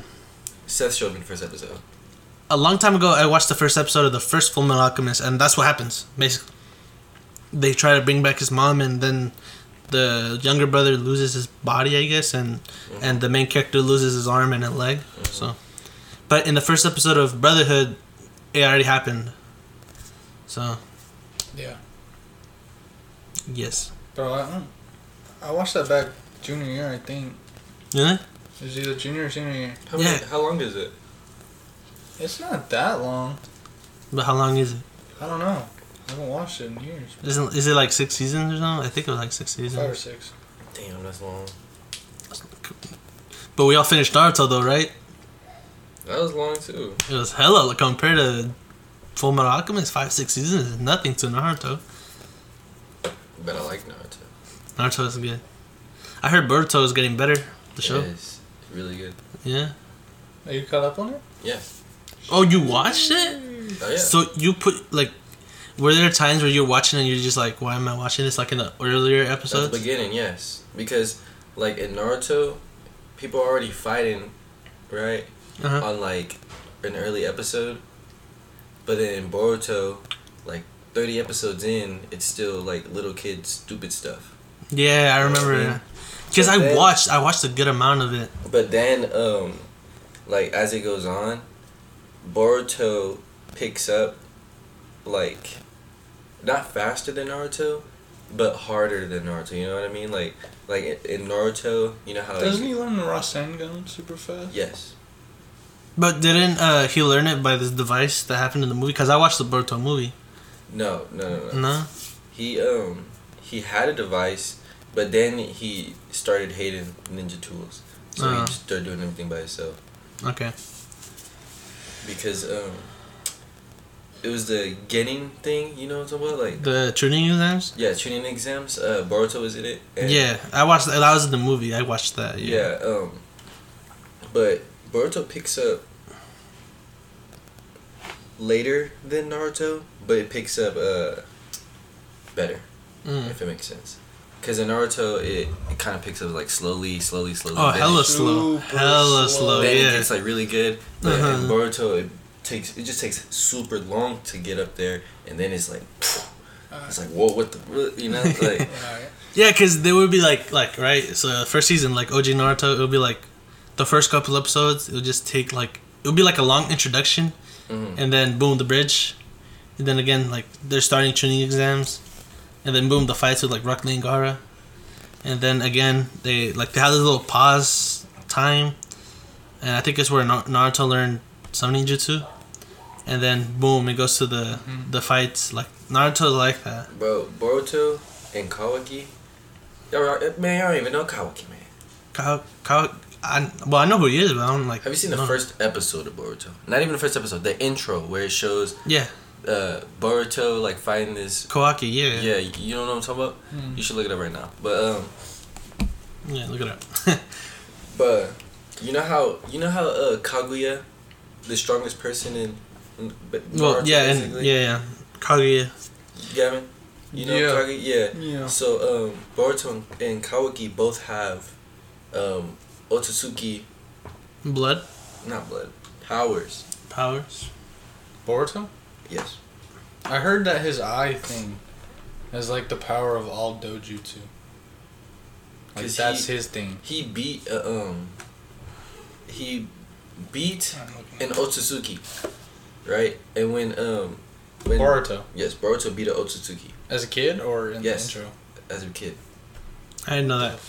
Seth showed me the first episode. A long time ago, I watched the first episode of the first Full Metal Alchemist, and that's what happens basically. They try to bring back his mom, and then the younger brother loses his body, I guess, and and the main character loses his arm and a leg. So, mm-hmm. but in the first episode of Brotherhood, it already happened. So Yeah, yes, bro. I, I watched that back junior year. I think yeah, it was either junior or senior year. How, Yeah. many, how long is it? It's not that long. but how long is it? I don't know. I haven't watched it in years. Isn't is it like six seasons or something? I think it was like six seasons. Five or seasons. six. Damn, that's long. But we all finished Naruto though, right? That was long too. It was hella like, compared to Full Metal Alchemist. Five six seasons is nothing to Naruto. But I like Naruto. Naruto is good. I heard Boruto is getting better. The show, It is really good. yeah. Are you caught up on it? Yeah. Oh, you watched it? Oh yeah. So you put like, were there times where you're watching and you're just like, why am I watching this? Like in the earlier At the episodes. beginning, yes, because like in Naruto, people are already fighting, right? Uh-huh. On like an early episode, but then in Boruto, like thirty episodes in, it's still like little kid stupid stuff. Yeah, I remember. yeah. Because But I then- watched, I watched a good amount of it. But then, um, like as it goes on, Boruto picks up, like, not faster than Naruto, but harder than Naruto. You know what I mean? Like, like in- in Naruto, you know how Doesn't he learn the Rasengan super fast? Yes. But didn't uh, he learn it by this device that happened in the movie? Because I watched the Boruto movie. No, no, no, no. No. He um he had a device, but then he started hating ninja tools, so Uh-huh. he just started doing everything by himself Okay. because um. It was the getting thing, you know what I'm talking about? Like, The Chunin exams. yeah, Chunin exams. Uh, Boruto was in it. Yeah, I watched that. That was in the movie. I watched that. Yeah. Yeah. um, but Boruto picks up later than Naruto, but it picks up uh better Mm. if it makes sense. Because in Naruto, it, it kind of picks up like slowly, slowly, slowly. Oh, hella it, slow. Hella slow. slow. Then it gets like really good. But Uh-huh. in Boruto, it takes it just takes super long to get up there, and then it's like. It's like whoa, what the, what, you know, like Yeah, because they would be like, like right. So the first season, like OG Naruto, it would be like the first couple episodes. It would just take like it would be like a long introduction, mhm. and then boom, the bridge, and then again like they're starting training exams, and then boom, the fights with like Rock Lee and Gaara, and then again they like they have this little pause time, and I think it's where Na- Naruto learned some ninjutsu, and then boom, it goes to the the fights. Like Naruto's like that. bro, Boruto and Kawaki. Y'all, man, y'all don't even know Kawaki, man. Ka- Ka- I, well, I know who he is, but I don't like. Have you seen the no. first episode of Boruto? Not even the first episode. The intro where it shows Yeah, uh, Boruto like fighting this. Kawaki. Yeah, Yeah, you don't know what I'm talking about. Hmm. You should look it up right now. But um, yeah. Look it up. but you know how you know how uh Kaguya, the strongest person in, in but well, Naruto, yeah, and yeah, yeah. Kaguya. Gavin, you know Yeah. Kaguya, yeah. Yeah. So um, Boruto and, and Kawaki both have um Otsutsuki, Blood not blood, powers. powers. Boruto? Yes. I heard that his eye thing has like the power of all dojutsu. Like 'Cause that's he- his thing. He beat uh, um. He beat an Otsutsuki, right? And when um when Boruto. yes, Boruto beat an Otsutsuki As a kid or in Yes. the intro? as a kid, I didn't know that.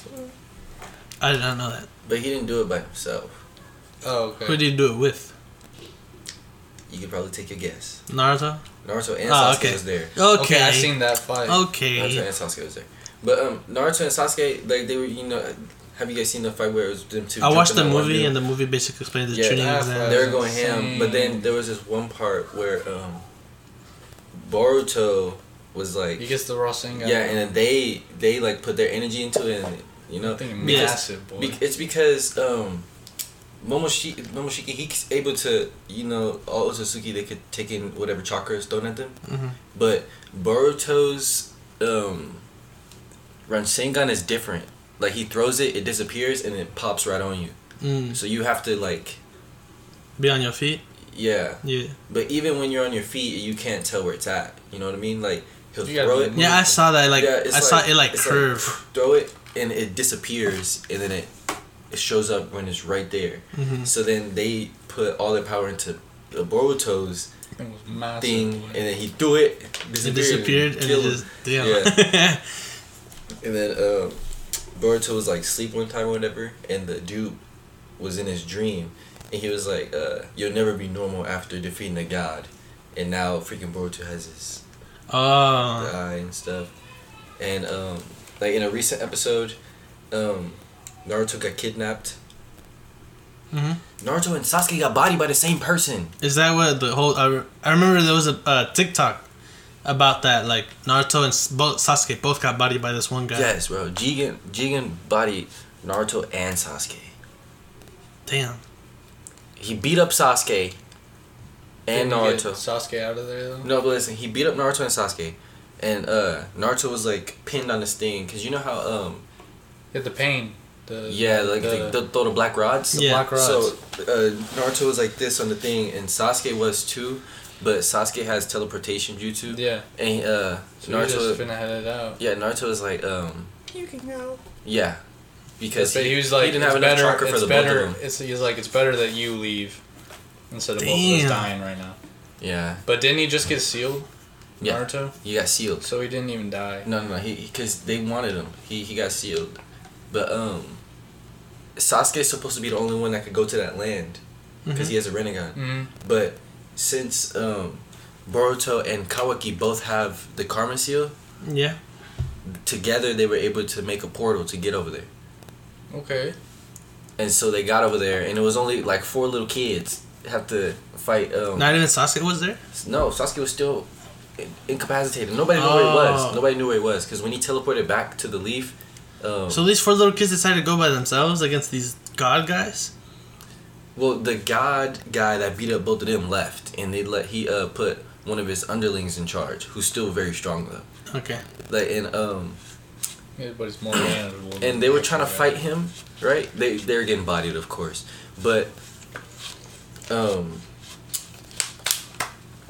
I did not know that. But he didn't do it by himself. Oh, okay. Who did you do it with? You could probably take a guess. Naruto. Naruto and Ah, Sasuke okay. was there. Okay. okay, I seen that fight. Okay. Naruto Okay. and Sasuke was there. But um, Naruto and Sasuke, like they were, you know, have you guys seen the fight where it was them two? I watched the jumping on one movie, and the movie basically explained the Yeah, Chunin that exam. was- they were going ham. But then there was this one part where um, Boruto was like, He gets the Rasengan. yeah, and then they they like put their energy into it, and you know, I think Yeah. massive boy. Be- it's because um, Momoshiki, Momoshiki, he's able to, you know, all Otsutsuki, they could take in whatever chakra is thrown at them. Mhm. But Boruto's um, Rasengan is different. Like, he throws it, it disappears, and it pops right on you. Mm. So you have to, like, Be on your feet. yeah. Yeah. But even when you're on your feet, you can't tell where it's at. You know what I mean? Like, he'll You throw it. Yeah, I saw that. Like Yeah, it's I saw it like it's curve. throw it, and it disappears, and then it, it shows up when it's right there. Mhm. So then they put all their power into the Boruto's Thing thing, and then he threw it, It disappeared and it killed him. just damn. And then um, Boruto was like sleep one time or whatever, and the dude was in his dream, and he was like, uh, "You'll never be normal after defeating a god," and now freaking Boruto has his oh. eye and stuff, and um, like in a recent episode, um, Naruto got kidnapped. hmm Naruto and Sasuke got bodied by the same person. Is that what the whole? I, re- I remember there was a uh, TikTok about that. Like Naruto and S- both Sasuke both got bodied by this one guy. Yes, bro. Jigen Jigen bodied Naruto and Sasuke. Damn. He beat up Sasuke and Didn't he get Naruto. Sasuke out of there though. No, but listen, he beat up Naruto and Sasuke, and uh, Naruto was like pinned on this thing because you know how um He had the pain. The yeah like the, they they throw the black rods. the Yeah. black rods. So uh, Naruto was like this on the thing, and Sasuke was too, but Sasuke has teleportation jutsu, Yeah. and uh, So you're just Naruto. finna head it out. Yeah, Naruto was like um. You can go. Yeah, because But he, he was like, he didn't it's have enough better. chakra for it's the better. both of them. It's he's like, it's better that you leave instead of both of us dying right now. Yeah, But didn't he just get sealed, Yeah. Naruto? he got sealed. So he didn't even die. No, no, no. He because they wanted him. He he got sealed, but um, Sasuke's supposed to be the only one that could go to that land because he has a Rinnegan. hmm But since um, Boruto and Kawaki both have the Karma Seal, Yeah. together they were able to make a portal to get over there. Okay. And so they got over there, and it was only like four little kids have to fight. Um, Not even Sasuke was there. no, Sasuke was still incapacitated. Nobody knew where he was. Oh. Nobody knew where he was because when he teleported back to the leaf. Um, So these four little kids decided to go by themselves against these god guys. Well, the god guy that beat up both of them left, and they let he uh put one of his underlings in charge, who's still very strong though. Okay. Like and um Yeah, but it's more manageable. and they were trying to fight him, right? They they were getting bodied, of course, but um,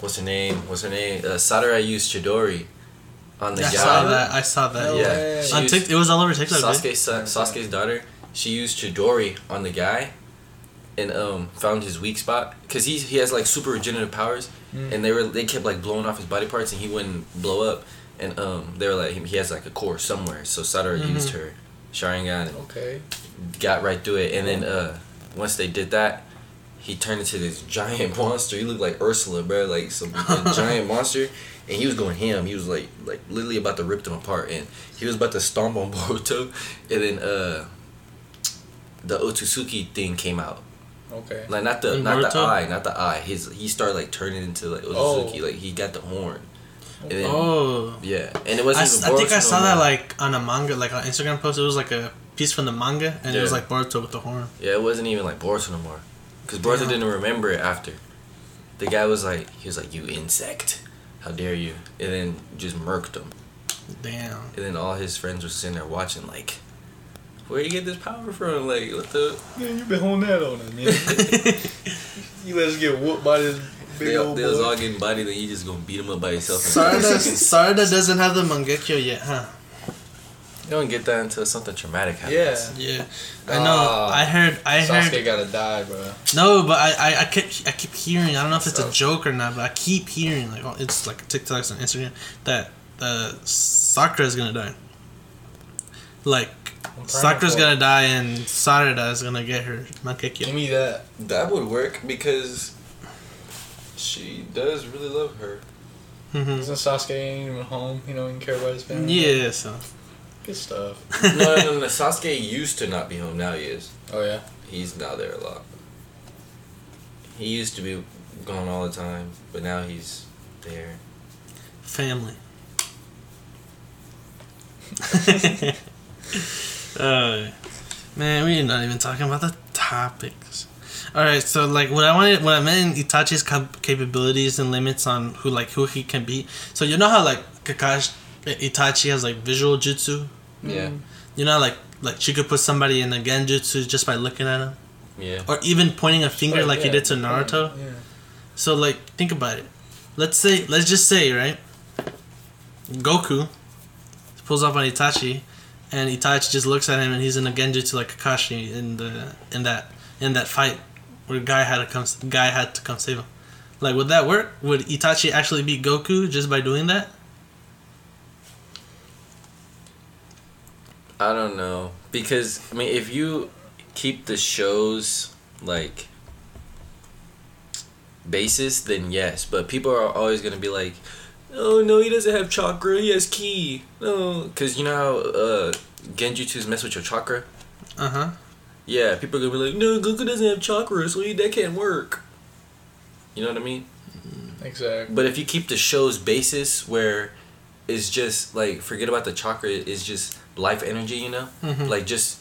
what's her name? What's her name? Uh, Sakurai used Chidori on the I guy. saw that. I saw that. No Yeah, way. she On used- it was all over TikTok. dude. Sasuke's son, Sasuke's daughter, she used Chidori on the guy, and um found his weak spot because he he has like super regenerative powers, Mm. and they were they kept like blowing off his body parts and he wouldn't blow up, and um they were like he has like a core somewhere, so Sadara Mhm. used her Sharingan and Okay. got right through it, and then uh once they did that. He turned into this giant monster. He looked like Ursula, bro, like some a giant monster. And he was going ham. He was like, like literally about to rip them apart. And he was about to stomp on Boruto. And then uh, the Otsutsuki thing came out. Okay. Like not the In not the eye, not the eye. His he started like turning into like Otsutsuki. Like he got the horn. And then, Oh. yeah, and it wasn't. s- even I think I saw that like on a manga, like on Instagram post. It was like a piece from the manga, and it was like Boruto with the horn. Yeah, it wasn't even like Boruto no more. Because Boruto Damn. didn't remember it after. The guy was like, he was like, you insect. How dare you? And then just murked him. Damn. And then all his friends were sitting there watching, like, where you get this power from? Like, what the? Man, you been holding that on him, man. you let us get whooped by this big They, old they was all getting bodied, then you just gonna beat him up by yourself. in Sarada, Sarada doesn't have the Mangekyo yet, huh? You don't get that until something traumatic happens. Yeah, yeah. I know. Ah. I heard. I heard. Sasuke gotta die, bro. No, but I, I, I keep I keep hearing. I don't know if it's a joke or not, but I keep hearing like oh, it's like TikToks and Instagram that the uh, is gonna die. Like I'm Sakura's gonna die and Sarada is gonna get her Give Mangekyo. me that. That would work because she does really love her. hmm Isn't Sasuke ain't even home? You know, he can care about his family. Yeah, so Good stuff. no, no, no, no. Sasuke used to not be home. Now he is. Oh yeah. He's now there a lot. He used to be gone all the time, but now he's there. family. uh, man, we're not even talking about the topics. All right, so like what I wanted, what I meant in Itachi's cap- capabilities and limits on who like who he can beat. So you know how like Kakashi, Itachi has like visual jutsu. Yeah, mm. You know, like like she could put somebody in a genjutsu just by looking at him, yeah. or even pointing a finger oh, like he did to Naruto. Yeah. So like think about it. Let's say let's just say, right? Goku pulls up on Itachi and Itachi just looks at him and he's in a genjutsu like Kakashi in the in that in that fight where guy had to come guy had to come save him. Like would that work? Would Itachi actually beat Goku just by doing that? I don't know because I mean, if you keep the shows like basis, then yes. But people are always gonna be like, "Oh no, he doesn't have chakra. He has ki." No, because you know how uh, genjutsus mess with your chakra. Uh huh. Yeah, people are gonna be like, "No, Goku doesn't have chakra, so he, that can't work." You know what I mean? Exactly. But if you keep the show's basis where it's just like forget about the chakra, it's just life energy, you know, Mhm. like just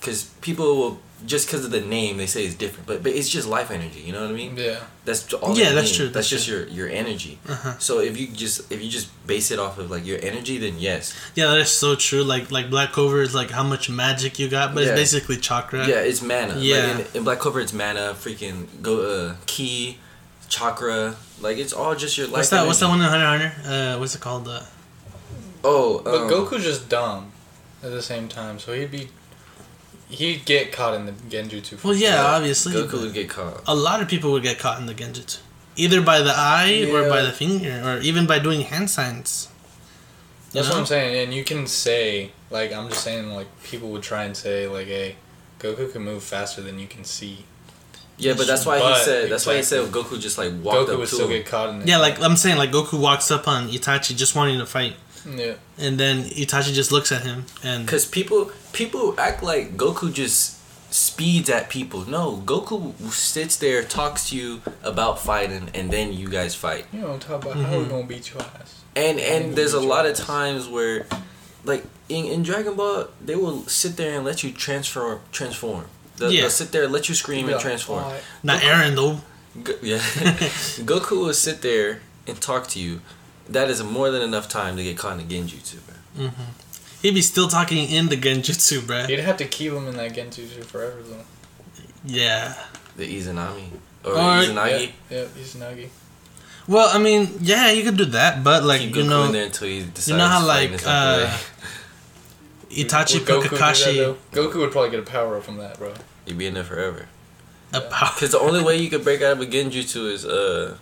because people will just because of the name they say it's different, but but it's just life energy. You know what I mean? Yeah. That's all. Yeah, that's mean. true, That's, that's just your your energy. Uh huh. So if you just if you just base it off of like your energy, then yes, Yeah, that is so true. Like like Black Clover is like how much magic you got, but Yeah. it's basically chakra. yeah, it's mana. Yeah. Like in, in Black Clover, it's mana. Freaking go uh, key, chakra. Like it's all just your life. What's that? What's that energy. one in Hunter x Hunter? Uh, what's it called? Uh, Oh, But um, Goku's just dumb at the same time, so he'd be. He'd get caught in the genjutsu. for well, yeah, sure. obviously. Goku but would get caught. a lot of people would get caught in the genjutsu, either by the eye or by the finger, or even by doing hand signs. That's know? what I'm saying, and you can say like I'm just saying like people would try and say like, "Hey, Goku can move faster than you can see." Yeah, but that's why But- he said. That's why he said. Goku just like walked Goku up would to still him. get caught in it. Yeah, like I'm saying, like Goku walks up on Itachi just wanting to fight, yeah. and then Itachi just looks at him, and Cause people people act like Goku just speeds at people. No, Goku sits there, talks to you about fighting, and then you guys fight. You know, talk about how we're Mhm. gonna beat your ass. And and there's a lot your of times where, like in, in Dragon Ball, they will sit there and let you transfer transform. They'll, Yeah. they'll sit there, let you scream and transform. Why? not Aaron though. Go- yeah, Goku will sit there and talk to you. That is more than enough time to get caught in a genjutsu, bro. Mhm. He'd be still talking in the genjutsu, bro. You'd have to keep him in that genjutsu forever though. Yeah. The Izanami or, Or- Izanagi. Yeah, yeah, he's Nagi. Well, I mean, yeah, you could do that, but like Keep you Goku know, in there until he decides you know how like and it's not the uh. Itachi Would put Goku do that, Kakashi? Goku would probably get a power up from that, bro. You'd be in there forever. about. Because the only way you could break out of a genjutsu is uh,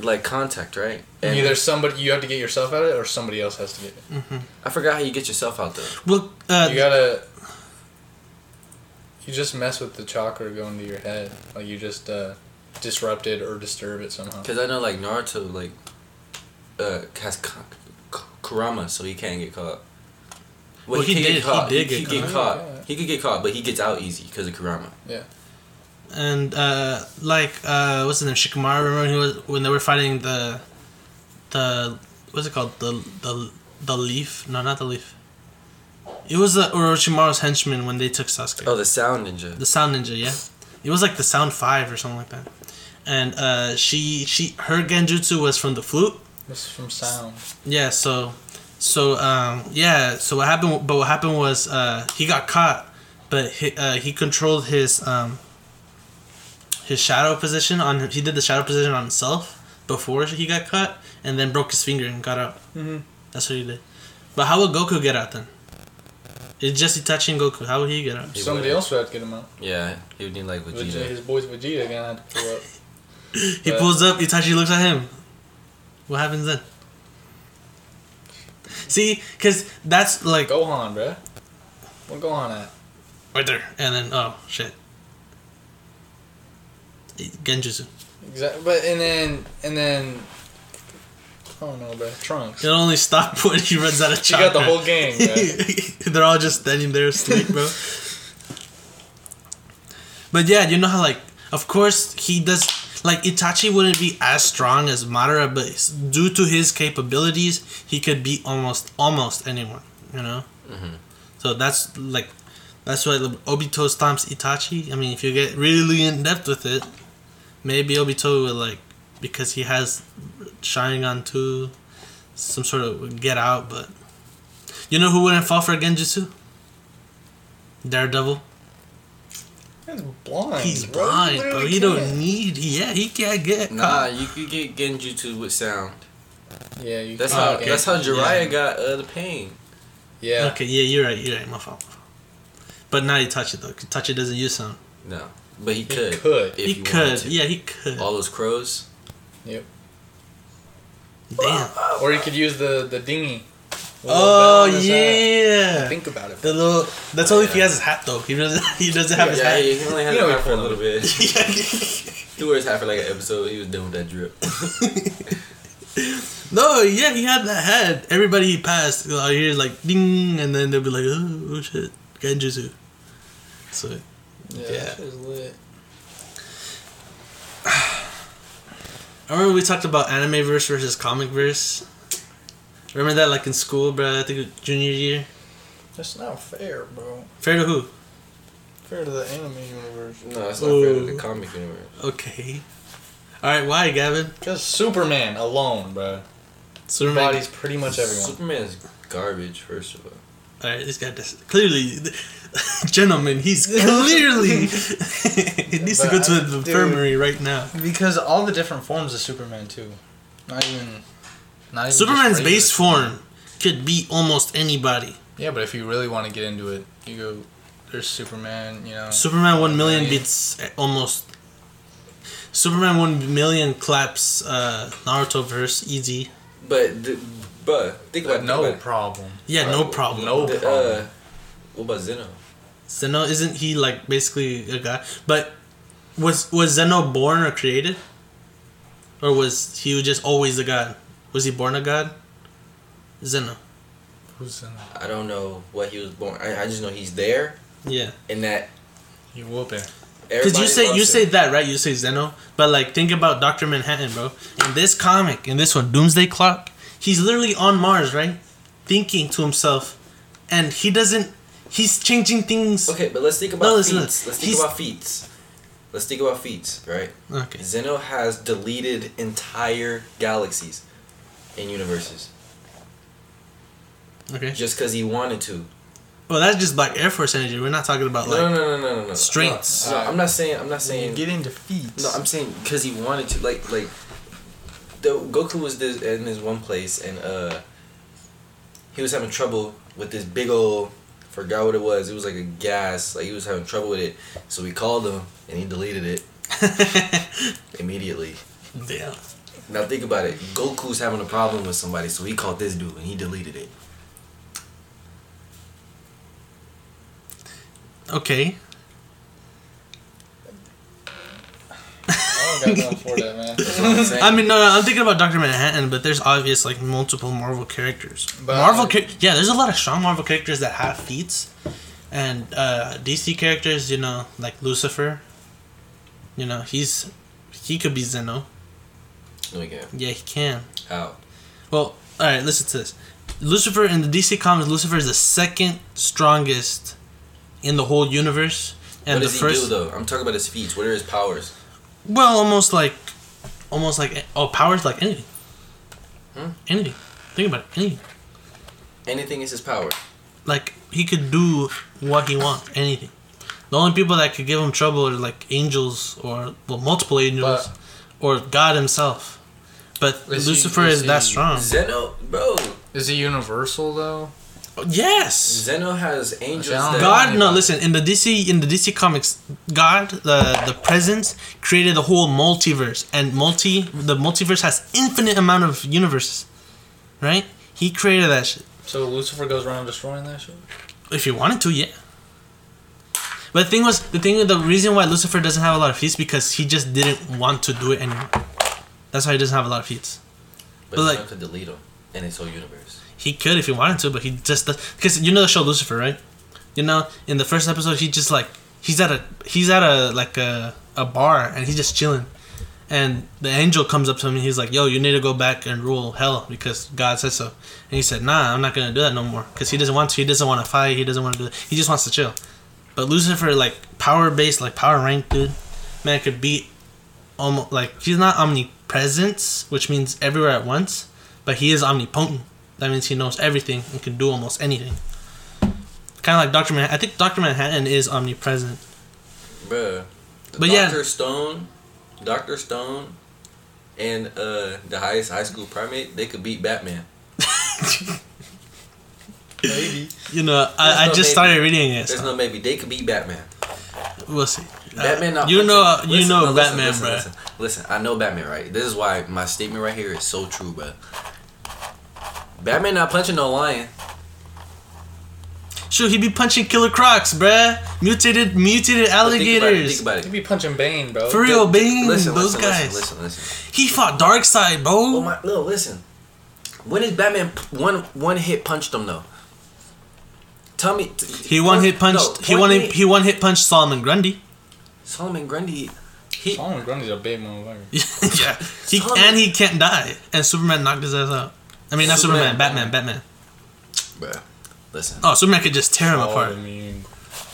like contact, right? And Either somebody you have to get yourself out of it, or somebody else has to get it. Mhm. I forgot how you get yourself out though. Well, uh, You gotta. You just mess with the chakra going to your head, like you just uh, disrupt it or disturb it somehow. Because I know like Naruto like uh has Ka- Ka- Kurama, so he can't get caught. Well, he can did- he caught. did he, get he caught. caught. Yeah. He could get caught, but he gets out easy because of Kurama. And uh, like uh, what's his name? Shikamaru. Remember he was when they were fighting the, the what's it called? The the the leaf? No, not the leaf. It was the Orochimaru's henchman when they took Sasuke. Oh, the sound ninja. The Sound Ninja, yeah. It was like the Sound Five or something like that. And uh, she she her genjutsu was from the flute. This is from sound. Yeah, so so um yeah, so what happened but what happened was uh he got caught, but he, uh, he controlled his um his shadow possession on he did the shadow possession on himself before he got cut and then broke his finger and got out. Mm-hmm. That's what he did. But how would Goku get out then? It's just Itachi and Goku. How would he get out? He Somebody would. else would have to get him out. Yeah, he would need like Vegeta. Vegeta. His boys Vegeta gonna have to pull up. He But- pulls up, Itachi looks at him. What happens then? See, because that's like Gohan, bruh. Where Gohan at? right there, and then oh shit, Genjutsu. Exactly. But and then and then. I don't know, bruh. Trunks. It'll only stop when he runs out of You got the whole gang, bruh. They're all just standing there asleep, bro. but yeah, you know how like, of course he does. Like Itachi wouldn't be as strong as Madara, but due to his capabilities, he could beat almost almost anyone. You know. Mhm. So that's like, that's why Obito stomps Itachi. I mean, if you get really in depth with it, maybe Obito will like, because he has Sharingan too, some sort of get out. But you know who wouldn't fall for Genjutsu? Daredevil. He's blind. He's bro. blind, bro. literally He don't need. Yeah, he can't get Nah, caught. you could get genjutsu with sound. Yeah, you. That's can. how. okay. That's how Jiraiya Yeah. got uh, the pain. Yeah. Okay, yeah, you're right. You're right. My fault. my fault. But now it though. Itachi doesn't use sound. No, but he He could. could. If he he could. Yeah, he could. All those crows. Yep. Damn. Or he could use the the dinghy. Oh yeah. Think about it. The little. That's only oh, if he has his hat though. He doesn't. He doesn't have his yeah, hat. he he only had You know it he hat for a little bit. Yeah. He wears hat for like an episode. He was done with that drip. no, yeah, he had that hat. Everybody he passed, uh, I hear like ding, and then they'll be like, oh, oh shit, Genjutsu. So Yeah, Yeah. that lit. I remember we talked about anime verse versus comic verse. Remember that like in school, bro? I think junior year. That's not fair, bro. Fair to who? Fair to the anime universe. no, it's not fair to the comic universe. Okay. All right, why, Gavin? Just Superman alone, bro. Superman. Bodies pretty much everyone. Superman's garbage. First of all, All right, this guy does clearly, gentlemen. He's clearly he needs to go to the Dude. infirmary right now. Because all the different forms of Superman too. Not even. Not even Superman's base form could beat almost anybody. Yeah, but if you really want to get into it, you go. There's Superman. You know. Superman one million Million. beats almost. Superman one million claps uh, Naruto verse easy. But, the, but think about it, no think about problem. Yeah, no problem. No it. The, problem. uh, what about Zeno? Zeno isn't he like basically a god? But was was Zeno born or created, or was he just always a god? Was he born a god? Zeno. Who's in that? I don't know what he was born. I, I just know he's there, Yeah. and that You whooping. Because you say you him. say that right? You say Zeno, but like think about Doctor Manhattan, bro. In this comic, in this one, Doomsday Clock, he's literally on Mars, right? Thinking to himself, and he doesn't. He's changing things. Okay, but let's think about feats. No, listen, feats. Let's think he's- about feats. Let's think about feats, right? Okay. Zeno has deleted entire galaxies and universes Okay. just because he wanted to. Well, that's just Black Air Force energy. We're not talking about No, like. no, no, no, no, no. strengths. No, no, I'm not saying. I'm not saying. Get into feats. No, I'm saying because he wanted to. Like, like, the Goku was this in this one place, and uh, he was having trouble with this big old. Forgot what it was. It was like a gas. Like he was having trouble with it. So we called him, and he deleted it immediately. Damn. Now think about it. Goku's having a problem with somebody, so he called this dude, and he deleted it. Okay. I don't got nothing for that, man. That's what I'm saying. I mean, no, no, I'm thinking about Doctor Manhattan, but there's obvious like multiple Marvel characters. But, Marvel, char- yeah, there's a lot of strong Marvel characters that have feats, and uh, DC characters, you know, like Lucifer. You know, he's he could be Zeno. no, we can't. Yeah, he can. How? Well, all right, listen to this. Lucifer in the DC comics, Lucifer is the second strongest in the whole universe, and what the does first. he do though? I'm talking about his feats. What are his powers? Well, almost like, almost like oh, powers like anything. Hmm? Anything. Think about it. Anything. Anything is his power. Like he could do what he wants. Anything. The only people that could give him trouble are like angels or well, multiple angels, But- or God himself. But Is he- Lucifer is is that strong. Zeno, bro. Is he universal though? Yes. Zeno has angels. That. God, no, listen. In the DC, in the DC comics, God, the the presence created the whole multiverse, and multi the multiverse has infinite amount of universes, right? He created that shit. So Lucifer goes around destroying that shit. If you wanted to, yeah. But the thing was, the thing, the reason why Lucifer doesn't have a lot of feats because he just didn't want to do it anymore. That's why he doesn't have a lot of feats. but but, Zeno like- could delete him in his whole universe. He could if he wanted to, but he just does. Because you know the show Lucifer, right? You know, in the first episode, he just like he's at a he's at a like a a bar and he's just chilling, and the angel comes up to him and he's like, "Yo, you need to go back and rule hell because God said so." And he said, "Nah, I'm not gonna do that no more because he doesn't want to. He doesn't want to fight. He doesn't want to do that. He just wants to chill." But Lucifer, like power based, like power rank, dude, man could beat almost like he's not omnipresence, which means everywhere at once, but he is omnipotent. That means he knows everything and can do almost anything. Kind of like Doctor Manhattan. I think Doctor Manhattan is omnipresent. Bruh. But yeah. Doctor Stone, Doctor Stone, and uh, the highest high school primate, they could beat Batman. Maybe. You know, There's I, I no just maybe. started reading it. There's So no maybe they could beat Batman. we'll see. Uh, Batman not you punching- know, you know no, listen, Batman, listen, bruh. Listen, listen, I know Batman, right? This is why my statement right here is so true, bruh. Batman not punching no lion. Shoot, he be punching killer crocs, bruh. Mutated, mutated But think about it. Think about He'd be punching Bane, bro. For real, Bane, listen, those listen, guys. Listen, listen, listen. He fought Darkseid, bro. Oh my, no, listen. When is Batman one one hit punched him though? Tell me. t- he one hit punched. no, he point one hit, he one hit punched Solomon Grundy. Solomon Grundy. He Solomon Grundy's a big motherfucker. yeah, he Solomon- and he can't die. And Superman knocked his ass out. I mean, not Superman, Superman, Batman, Batman. bruh. Listen. Oh, Superman could just tear him Oh, apart. I mean,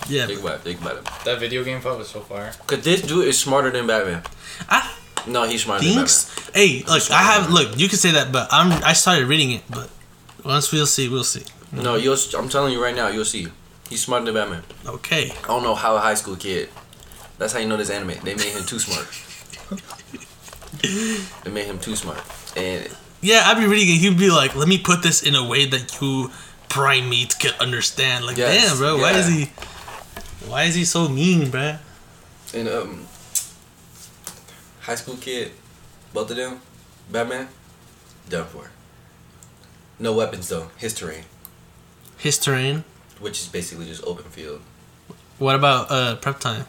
Yeah, Think about it. Think about it. that video game fight was so fire. Cause this dude is smarter than Batman. I No, he's smarter than thinks. Batman. Hey, look, I have Superman. look. You can say that, but I'm. I started reading it, but once we'll see, we'll see. No, you'll. I'm telling you right now, you'll see. He's smarter than Batman. Okay. I don't know how a high school kid. That's how you know this anime. They made him too smart. they made him too smart, and Yeah, I'd be reading it. He'd be like, "Let me put this in a way that you primates can understand." Like, Yes, damn, bro, why is he? Why is he so mean, bro? and um, high school kid, both of them, Batman, done for. No weapons though. His terrain, His terrain. which is basically just open field. What about uh prep time?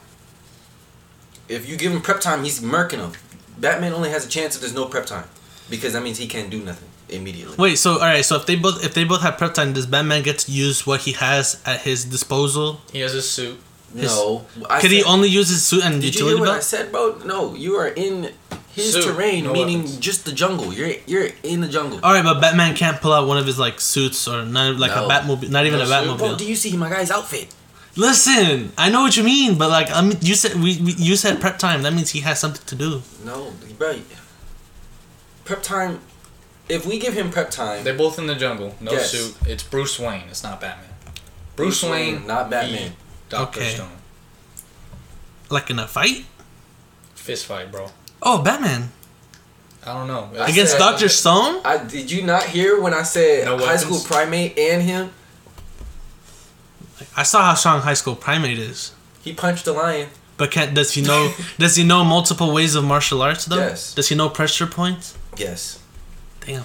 If you give him prep time, he's murking him. Batman only has a chance if there's no prep time, because that means he can't do nothing immediately. Wait, so all right, so if they both if they both have prep time, does Batman get to use what he has at his disposal? He has his suit. No, I Could he said- only use his suit and Did you hear what I said, bro? No, you are in his Suit, terrain, no meaning weapons. just the jungle. You're you're in the jungle. All right, but Batman can't pull out one of his like suits or not like No. a Batmobile, not even No a suit? Batmobile. Bro, do you see my guy's outfit? Listen, I know what you mean, but like I mean, you said we, we you said prep time. That means he has something to do. No, bro. Prep time. If we give him prep time, They're both in the jungle. No Yes. suit. It's Bruce Wayne. It's not Batman. Bruce, Bruce Wayne, Wayne, not Batman. Doctor Okay. Stone. Like in a fight? Fist fight, bro. Oh, Batman I don't know. I against Doctor Stone. I did you not hear when I said No high weapons? school primate and him? I saw how strong High School Primate is, He punched a lion. but can does he know? does he know multiple ways of martial arts though? Yes. Does he know pressure points? Yes. Damn.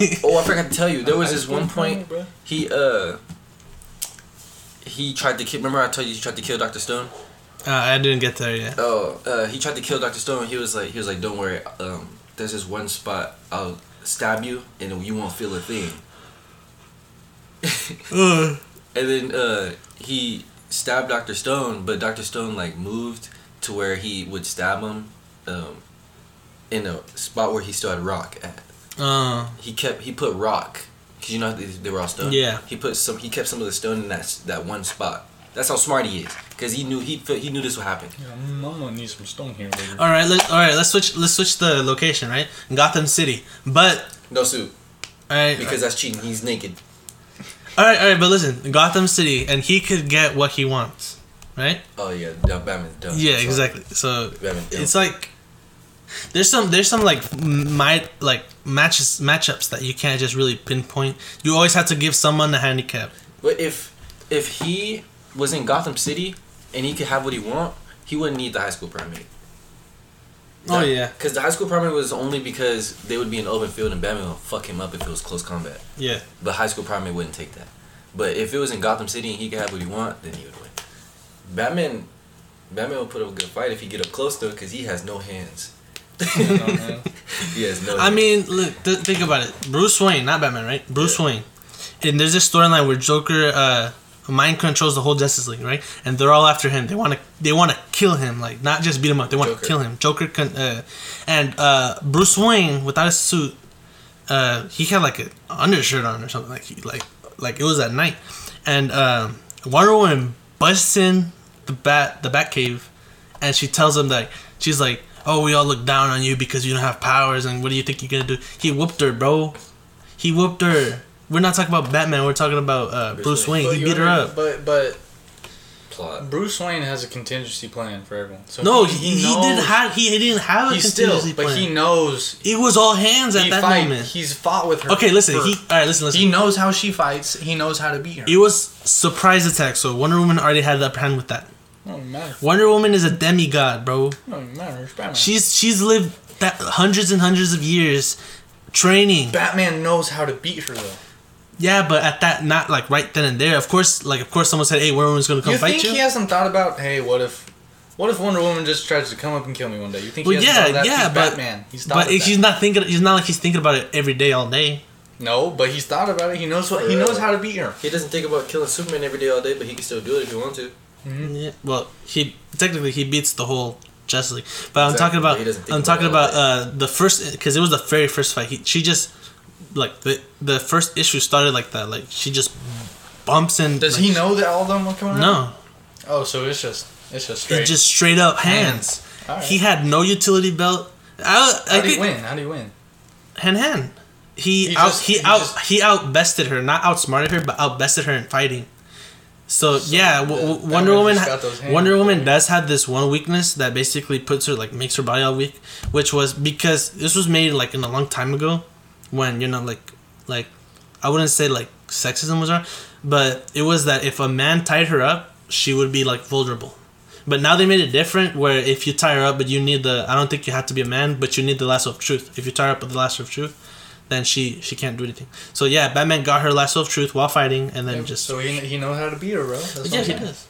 It- oh, I forgot to tell you. There was High this school one point bro. he uh he tried to kill. Remember I told you he tried to kill Doctor Stone. Uh, I didn't get there yet. Oh, uh, he tried to kill Doctor Stone. He was like, he was like, don't worry. Um, there's this one spot. I'll stab you, and you won't feel a thing. Ugh. And then uh, he stabbed Doctor Stone, but Doctor Stone like moved to where he would stab him, um, in a spot where he still had rock at. Uh, He kept he put rock, cause you know they, they were all stone. Yeah. He put some. He kept some of the stone in that that one spot. That's how smart he is, cause he knew he fe- he knew this would happen. Yeah, I'm gonna need some stone here, baby. all right, let all right. Let's switch. Let's switch the location. Right, Gotham City. But No suit, all right, because that's cheating. He's naked. all right, all right. But listen, Gotham City, and he could get what he wants. Right? Oh yeah, dumb, Batman's dumb. Yeah, Sorry. exactly. So Batman's dumb. it's like there's some there's some like my like matches matchups that you can't just really pinpoint. You always have to give someone a handicap. But if if he was in Gotham City and he could have what he want, he wouldn't need the high school primate. Oh, yeah. because the high school primate was only because they would be in open field and Batman would fuck him up if it was close combat. Yeah. But high school primate wouldn't take that. But if it was in Gotham City and he could have what he want, then he would win. Batman, Batman would put up a good fight if he get up close to though, because he has no hands. Has no. I mean, look, th- think about it. Bruce Wayne, not Batman, right? Bruce Yeah. Wayne. And there's this storyline where Joker uh, mind controls the whole Justice League, right? And they're all after him. They want to they want to kill him, like not just beat him up. They want to kill him. Joker can, uh, and uh, Bruce Wayne without a suit, uh, he had like an undershirt on or something like he like like it was at night, and um, Wonder Woman busts in the bat the Batcave, and she tells him that she's like, "Oh, we all look down on you because you don't have powers, and what do you think you're gonna do?" He whooped her, bro. He whooped her. We're not talking about Batman. We're talking about uh, Bruce Bruce Wayne. Wayne. He beat her under- up. But but plot. Bruce Wayne has a contingency plan for everyone. So No, he, he, knows- didn't have. He, he didn't have a He still, contingency but he knows. it was all hands at that fight. moment. He's fought with her. Okay, listen. for- He all right. Listen, listen. he knows how she fights. He knows how to beat her. it was surprise attack. So Wonder Woman already had the upper hand with that. It don't matter. Wonder Woman is a demigod, bro. It don't matter. She's she's lived that hundreds and hundreds of years training. Batman knows how to beat her though. Yeah, but at that, not like right then and there. Of course, like of course, someone said, "Hey, Wonder Woman's gonna come you fight think you." he hasn't thought about? Hey, what if? What if Wonder Woman just tries to come up and kill me one day? You think Well, he hasn't yeah, thought of that? yeah, he's but Batman. He's thought but of he's that. not thinking. He's not like he's thinking about it every day, all day. No, but he's thought about it. He knows what he knows how to beat her. He doesn't think about killing Superman every day all day, but he can still do it if he wants to. Yeah. Well, he technically he beats the whole Justice League, but I'm talking about he doesn't think I'm talking about uh, the first because it was the very first fight. He, she just like the the first issue started like that. Like she just bumps and Does like, he know that all of them were coming? out? No, Oh, so it's just it's just straight. it's just straight up hands. Alright. He had no utility belt. I, I how do you win? How do you win? hand hand. he, He out just- he, he out just- he outbested her, not outsmarted her, but outbested her in fighting. So, yeah, w- w- Wonder Woman. just ha- got those hands, Wonder Woman does have this one weakness that basically puts her like makes her body all weak, which was because this was made like in a long time ago, when you know like like I wouldn't say like sexism was wrong, but it was that if a man tied her up, she would be like vulnerable. But now they made it different, where if you tie her up, but you need the I don't think you have to be a man, but you need the lasso of truth. If you tie her up with the lasso of truth, then she she can't do anything. So yeah, Batman got her lasso of truth while fighting, and then just so he he knows how to beat her, bro. That's what yeah, he saying. does.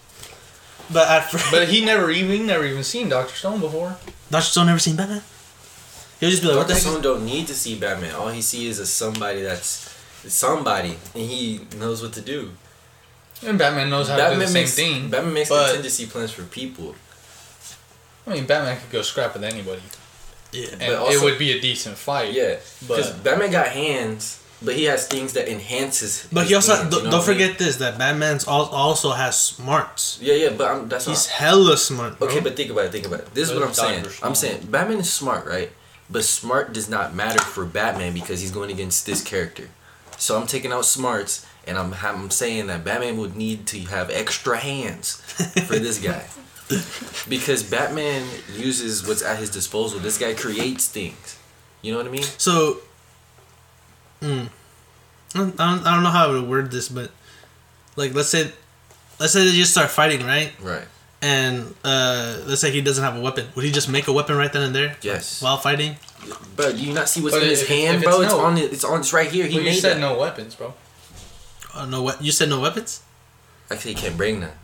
But at first, But he never even never even seen Doctor Stone before. Doctor Stone never seen Batman. He'll just be like, "What the Doctor heck?" Stone don't need to see Batman. All he sees is a somebody that's somebody, and he knows what to do. And Batman knows how to do the Batman same makes thing. Batman makes but- contingency plans for people. I mean, Batman could go scrap with anybody, Yeah. and But also- it would be a decent fight. Yeah, because Batman got hands, but he has things that enhances. But his he also hands, don't, you know don't what I mean? forget this that Batman's al- also has smarts. Yeah, yeah, but I'm, that's He's not. hella smart. Bro. Okay, but think about it. Think about it. This is what I'm saying. Dodgers I'm saying Batman is smart, right? But smart does not matter for Batman because he's going against this character. So I'm taking out smarts, and I'm I'm saying that Batman would need to have extra hands for this guy. because Batman uses what's at his disposal. This guy creates things. You know what I mean? So, mm, I, don't, I don't know how I would word this, but like let's say, let's say they just start fighting, right? Right. And uh, let's say he doesn't have a weapon. Would he just make a weapon right then and there Yes. while fighting? Bro, do you not see what's But in his if hand, if bro? it's It's, no- on. It's on. It's right here. He But you made said that. no weapons, bro. Uh, no, what you said no weapons, Actually, he can't bring that.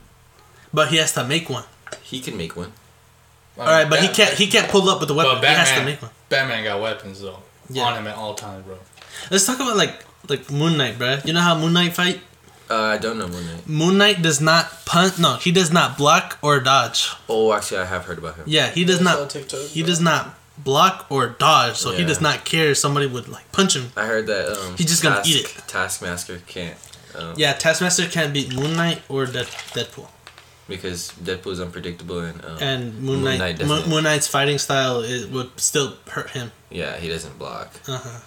but he has to make one. He can make one. All right, but he can't he can't pull up with the weapon. But he has to Batman, make one. Batman got weapons though Yeah. on him at all times, bro. Let's talk about like like Moon Knight, bro. You know how Moon Knight fight? Uh, I don't know Moon Knight. Moon Knight does not punt. No, he does not block or dodge. Oh, actually, I have heard about him. Yeah, he does I not. TikTok, He bro. does not block or dodge. So he does not care if somebody would like punch him. I heard that. Um, He's just gonna eat it. Taskmaster can't. Um, Yeah, Taskmaster can't beat Moon Knight or Dead, Deadpool. Because Deadpool is unpredictable and. Um, And Moon, Moon Knight, Knight Moon, doesn't- Moon Knight's fighting style it would still hurt him. yeah, he doesn't block. Uh huh.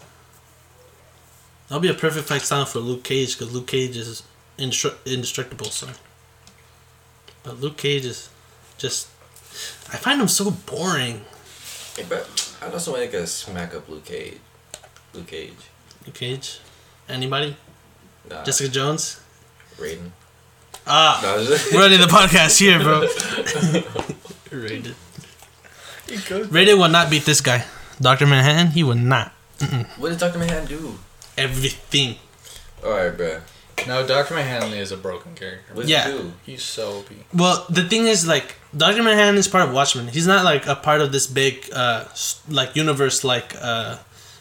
That'll be a perfect fight style for Luke Cage because Luke Cage is indestru- indestructible. So, but Luke Cage is just. I find him so boring. Hey, bro, I somebody that can smack up Luke Cage. Luke Cage. Luke Cage, anybody? Nah, Jessica Jones. Raiden. Ah, No, I was just- we're running the podcast here, bro. Rated. He could. Rated will not beat this guy, Doctor Manhattan. He will not. what did Doctor Manhattan do? Everything. All right, bro. No, Doctor Manhattan is a broken character. What Yeah. he do? He's so OP. Well, the thing is, like, Doctor Manhattan is part of Watchmen. He's not like a part of this big, uh, like universe, like, uh,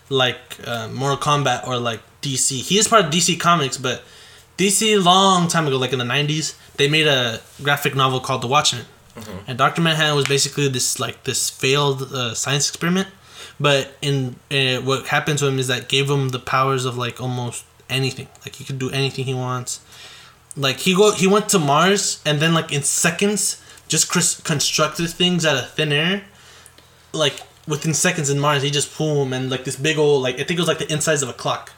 like uh, Mortal Kombat or like DC. He is part of DC Comics, but DC long time ago, like in the '90s, they made a graphic novel called The Watchmen, and Doctor Manhattan was basically this like this failed uh, science experiment. But in uh, what happened to him is that gave him the powers of like almost anything. Like he could do anything he wants like he go he went to Mars and then like in seconds just cris- constructed things out of thin air. Like within seconds in Mars, he just boom and like this big old like I think it was like the insides of a clock.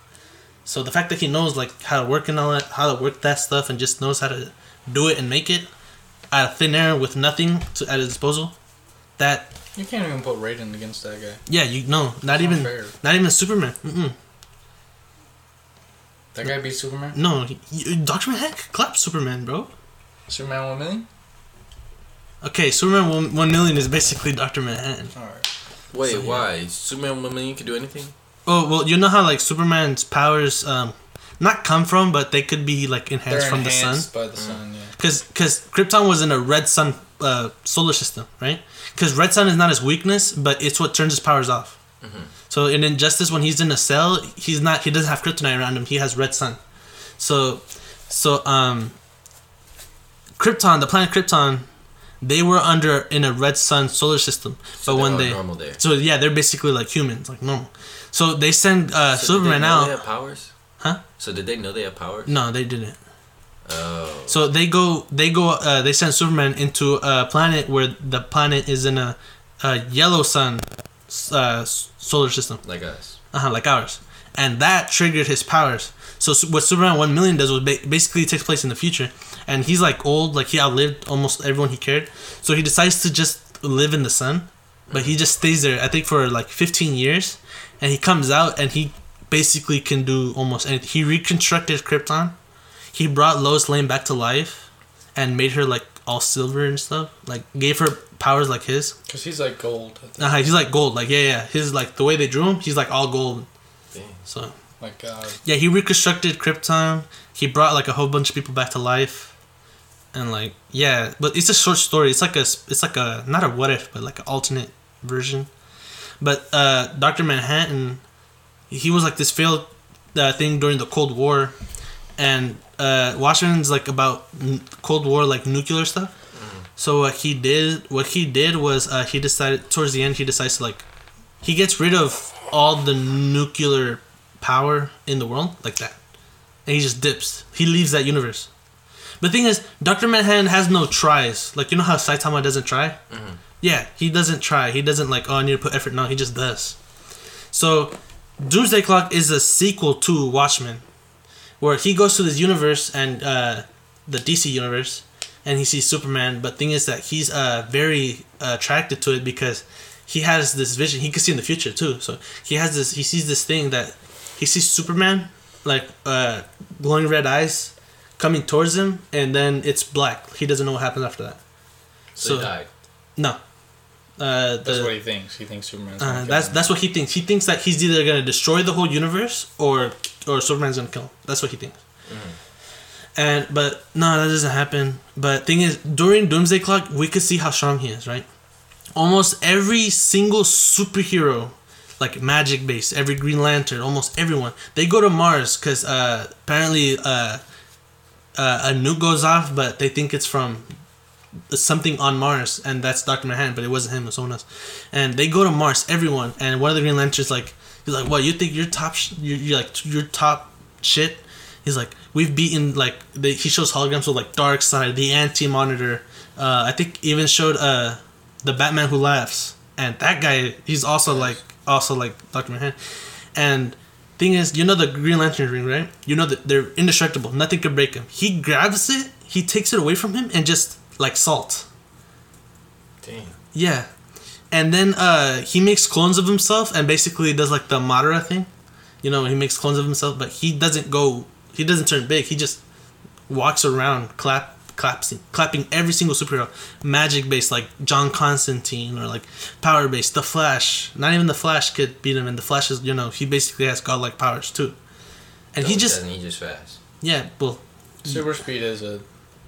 So the fact that he knows like how to work and all that, how to work that stuff, and just knows how to do it and make it out of thin air with nothing to, at his disposal, that You can't even put Raiden against that guy. yeah you know not It's even unfair. not even Superman. Mm-mm. That guy beat Superman. No, he, he, Doctor Manhattan could clap Superman, bro. Superman one million. Okay, Superman one, one million is basically Doctor Manhattan. All right. Wait, So, yeah. why? Superman one million can do anything? Oh well, you know how like Superman's powers um not come from, but they could be like enhanced They're from the sun. enhanced by the sun. Yeah. Because because Krypton was in a red sun uh, solar system, right? Because red sun is not his weakness, but it's what turns his powers off. So in Injustice, when he's in a cell, he's not he doesn't have kryptonite around him. He has red sun. So so um Krypton, the planet Krypton, they were under in a red sun solar system, So but when they normal there. so yeah, they're basically like humans, like normal. So they send uh, So Superman out. They have powers. Huh? So did they know they have powers? No, they didn't. Oh. So they go, they go, uh, they send Superman into a planet where the planet is in a, a yellow sun uh, solar system, Like us. uh-huh, like ours. and that triggered his powers. So what Superman one million does was ba- basically takes place in the future, and he's like old, like he outlived almost everyone he cared. So he decides to just live in the sun, but he just stays there. I think for like fifteen years, and he comes out and he basically can do almost anything. He reconstructed Krypton. He brought Lois Lane back to life, and made her like all silver and stuff. Like gave her powers like his. Because he's like gold. I think. Uh, he's like gold. Like yeah, yeah. His like the way they drew him, he's like all gold. Dang. So My God. yeah, he reconstructed Krypton. He brought like a whole bunch of people back to life, and like yeah, but it's a short story. It's like a it's like a not a what if, but like an alternate version. But uh, Doctor Manhattan, he was like this failed uh, thing during the Cold War, and uh, Washington's like about n- Cold War like nuclear stuff. So what he did, what he did was uh, he decided towards the end he decides to like, he gets rid of all the nuclear power in the world like that, and he just dips. He leaves that universe. But the thing is, Doctor Manhattan has no tries. Like you know how Saitama doesn't try. Yeah, he doesn't try. He doesn't like. Oh, I need to put effort. now. he just does. So, Doomsday Clock is a sequel to Watchmen, where he goes to this universe and uh, the DC universe, and he sees Superman. But thing is that he's uh, very uh, attracted to it because he has this vision. He can see in the future too. So he has this. He sees this thing that he sees Superman like uh, glowing red eyes coming towards him, and then it's black. He doesn't know what happens after that. So, he died. No. Uh, That's what he thinks. He thinks Superman's. uh, that's him. that's what he thinks. He thinks that he's either gonna destroy the whole universe or or Superman's gonna kill him. That's what he thinks. And but no, that doesn't happen. But thing is, during Doomsday Clock, we could see how strong he is. Right, almost every single superhero, like magic based, every Green Lantern, almost everyone, they go to Mars because uh, apparently uh, uh, a nuke goes off, but they think it's from something on Mars, and that's Doctor Manhattan, but it wasn't him, it was someone else. And they go to Mars, everyone, and one of the Green Lanterns like, he's like, "What? You think you're top? Sh- you're, you're like you're top shit?" He's like, "We've beaten like." He shows holograms with like Darkseid, the Anti Monitor. Uh, I think even showed uh the Batman Who Laughs, and that guy, he's also like also like Doctor Manhattan. And thing is, you know the Green Lantern ring, right? You know that they're indestructible. Nothing can break him. He grabs it, he takes it away from him, and just like salt. Dang. Yeah. And then uh he makes clones of himself and basically does like the Madara thing. You know, he makes clones of himself, but he doesn't go he doesn't turn big. He just walks around clap clapping clapping every single superhero. Magic based like John Constantine or like power based. The Flash. Not even the Flash could beat him and the Flash is you know, he basically has godlike powers too. And No, he he just doesn't. He just fast. yeah, well Super speed is a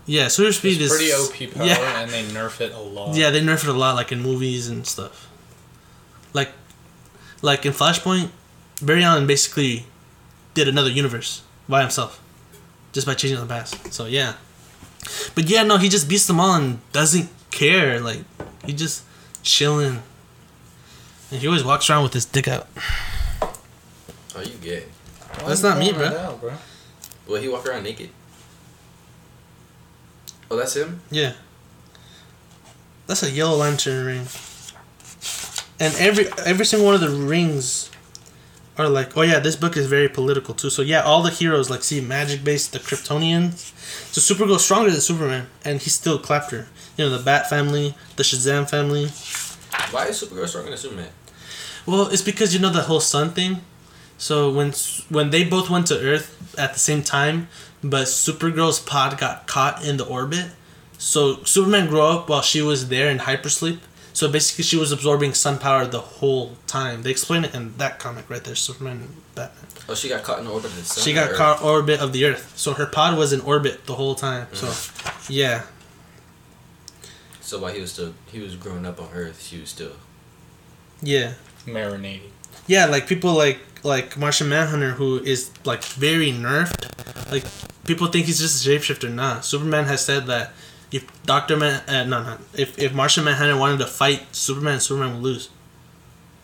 yeah, super speed is pretty OP power, Yeah. and they nerf it a lot. Yeah, they nerf it a lot, like in movies and stuff. Like, like in Flashpoint, Barry Allen basically did another universe by himself, just by changing the past. So yeah, but yeah, no, he just beats them all and doesn't care. Like he just chilling, and he always walks around with his dick out. Oh, you gay? Why That's you not me, bro. out, bro. Well, he walk around naked. Oh, that's him. Yeah, that's a yellow lantern ring, and every every single one of the rings are like, oh yeah, this book is very political too. So yeah, all the heroes like see magic based, the Kryptonians. So Supergirl's stronger than Superman, and he still clapped her. You know the Bat family, the Shazam family. Why is Supergirl stronger than Superman? Well, it's because you know the whole sun thing. So when when they both went to Earth at the same time, but Supergirl's pod got caught in the orbit. So Superman grew up while she was there in hypersleep. So basically, she was absorbing sun power the whole time. They explain it in that comic right there, Superman and Batman. Oh, she got caught in the orbit of the sun. She got or- caught orbit of the Earth, so her pod was in orbit the whole time. So, mm. yeah, So while he was still he was growing up on Earth, she was still. yeah. Marinating. Yeah, like people like like Martian Manhunter who is like very nerfed. Like people think he's just a shapeshifter. Nah, Superman has said that if Doctor Man, uh, no, no, if if Martian Manhunter wanted to fight Superman, Superman would lose.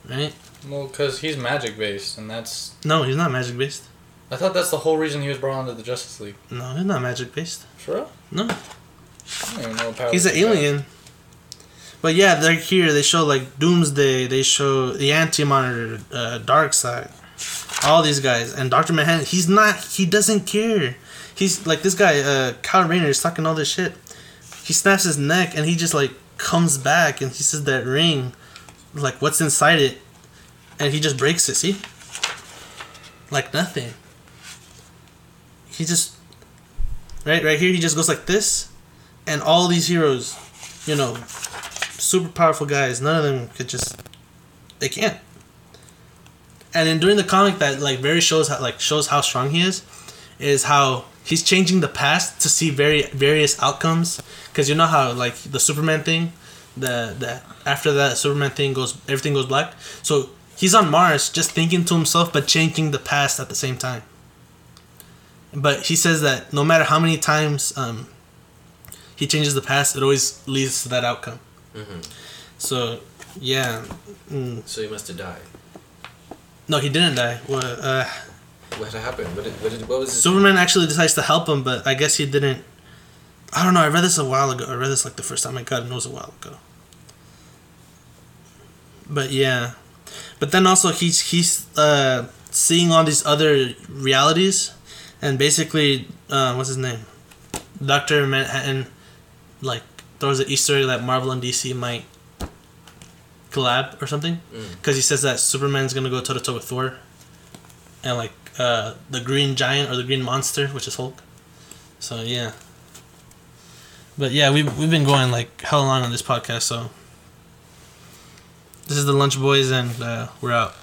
Right? Well, because he's magic based, and that's. No, he's not magic based. I thought that's the whole reason he was brought onto the Justice League. No, he's not magic based. For real? No, I don't even know what he's an alien. But yeah, they're here. They show like Doomsday. They show the Anti Monitor, uh, Darkseid, all these guys, and Doctor Manhattan, he's not. He doesn't care. He's like this guy, uh, Kyle Rayner, is talking all this shit. He snaps his neck, and he just like comes back, and he says that ring, like what's inside it, and he just breaks it. See, like nothing. He just right right here. He just goes like this, and all these heroes, you know, super powerful guys. None of them could just. They can't. And then during the comic, that like very shows how like shows how strong he is, is how he's changing the past to see very various outcomes. Because you know how like the Superman thing, the the after that Superman thing goes everything goes black. So he's on Mars just thinking to himself but changing the past at the same time. But he says that no matter how many times um, he changes the past, it always leads to that outcome. hmm So, yeah. Mm. So he must have died. No, he didn't die. Well, uh, What happened? What did, what, did, what was his... Superman actually decides to help him, but I guess he didn't. I don't know. I read this a while ago. I read this like the first time I got it. It was a while ago. But yeah, but then also he's he's uh, seeing all these other realities, and basically, uh, what's his name? Doctor Manhattan, like throws an Easter egg that Marvel and DC might collab or something, Mm. because he says that Superman's gonna go toe to toe with Thor, and like uh, the Green Giant or the Green Monster, which is Hulk. So yeah. But yeah, we've we've been going like hell long on this podcast, so this is the Lunch Boys, and uh, we're out.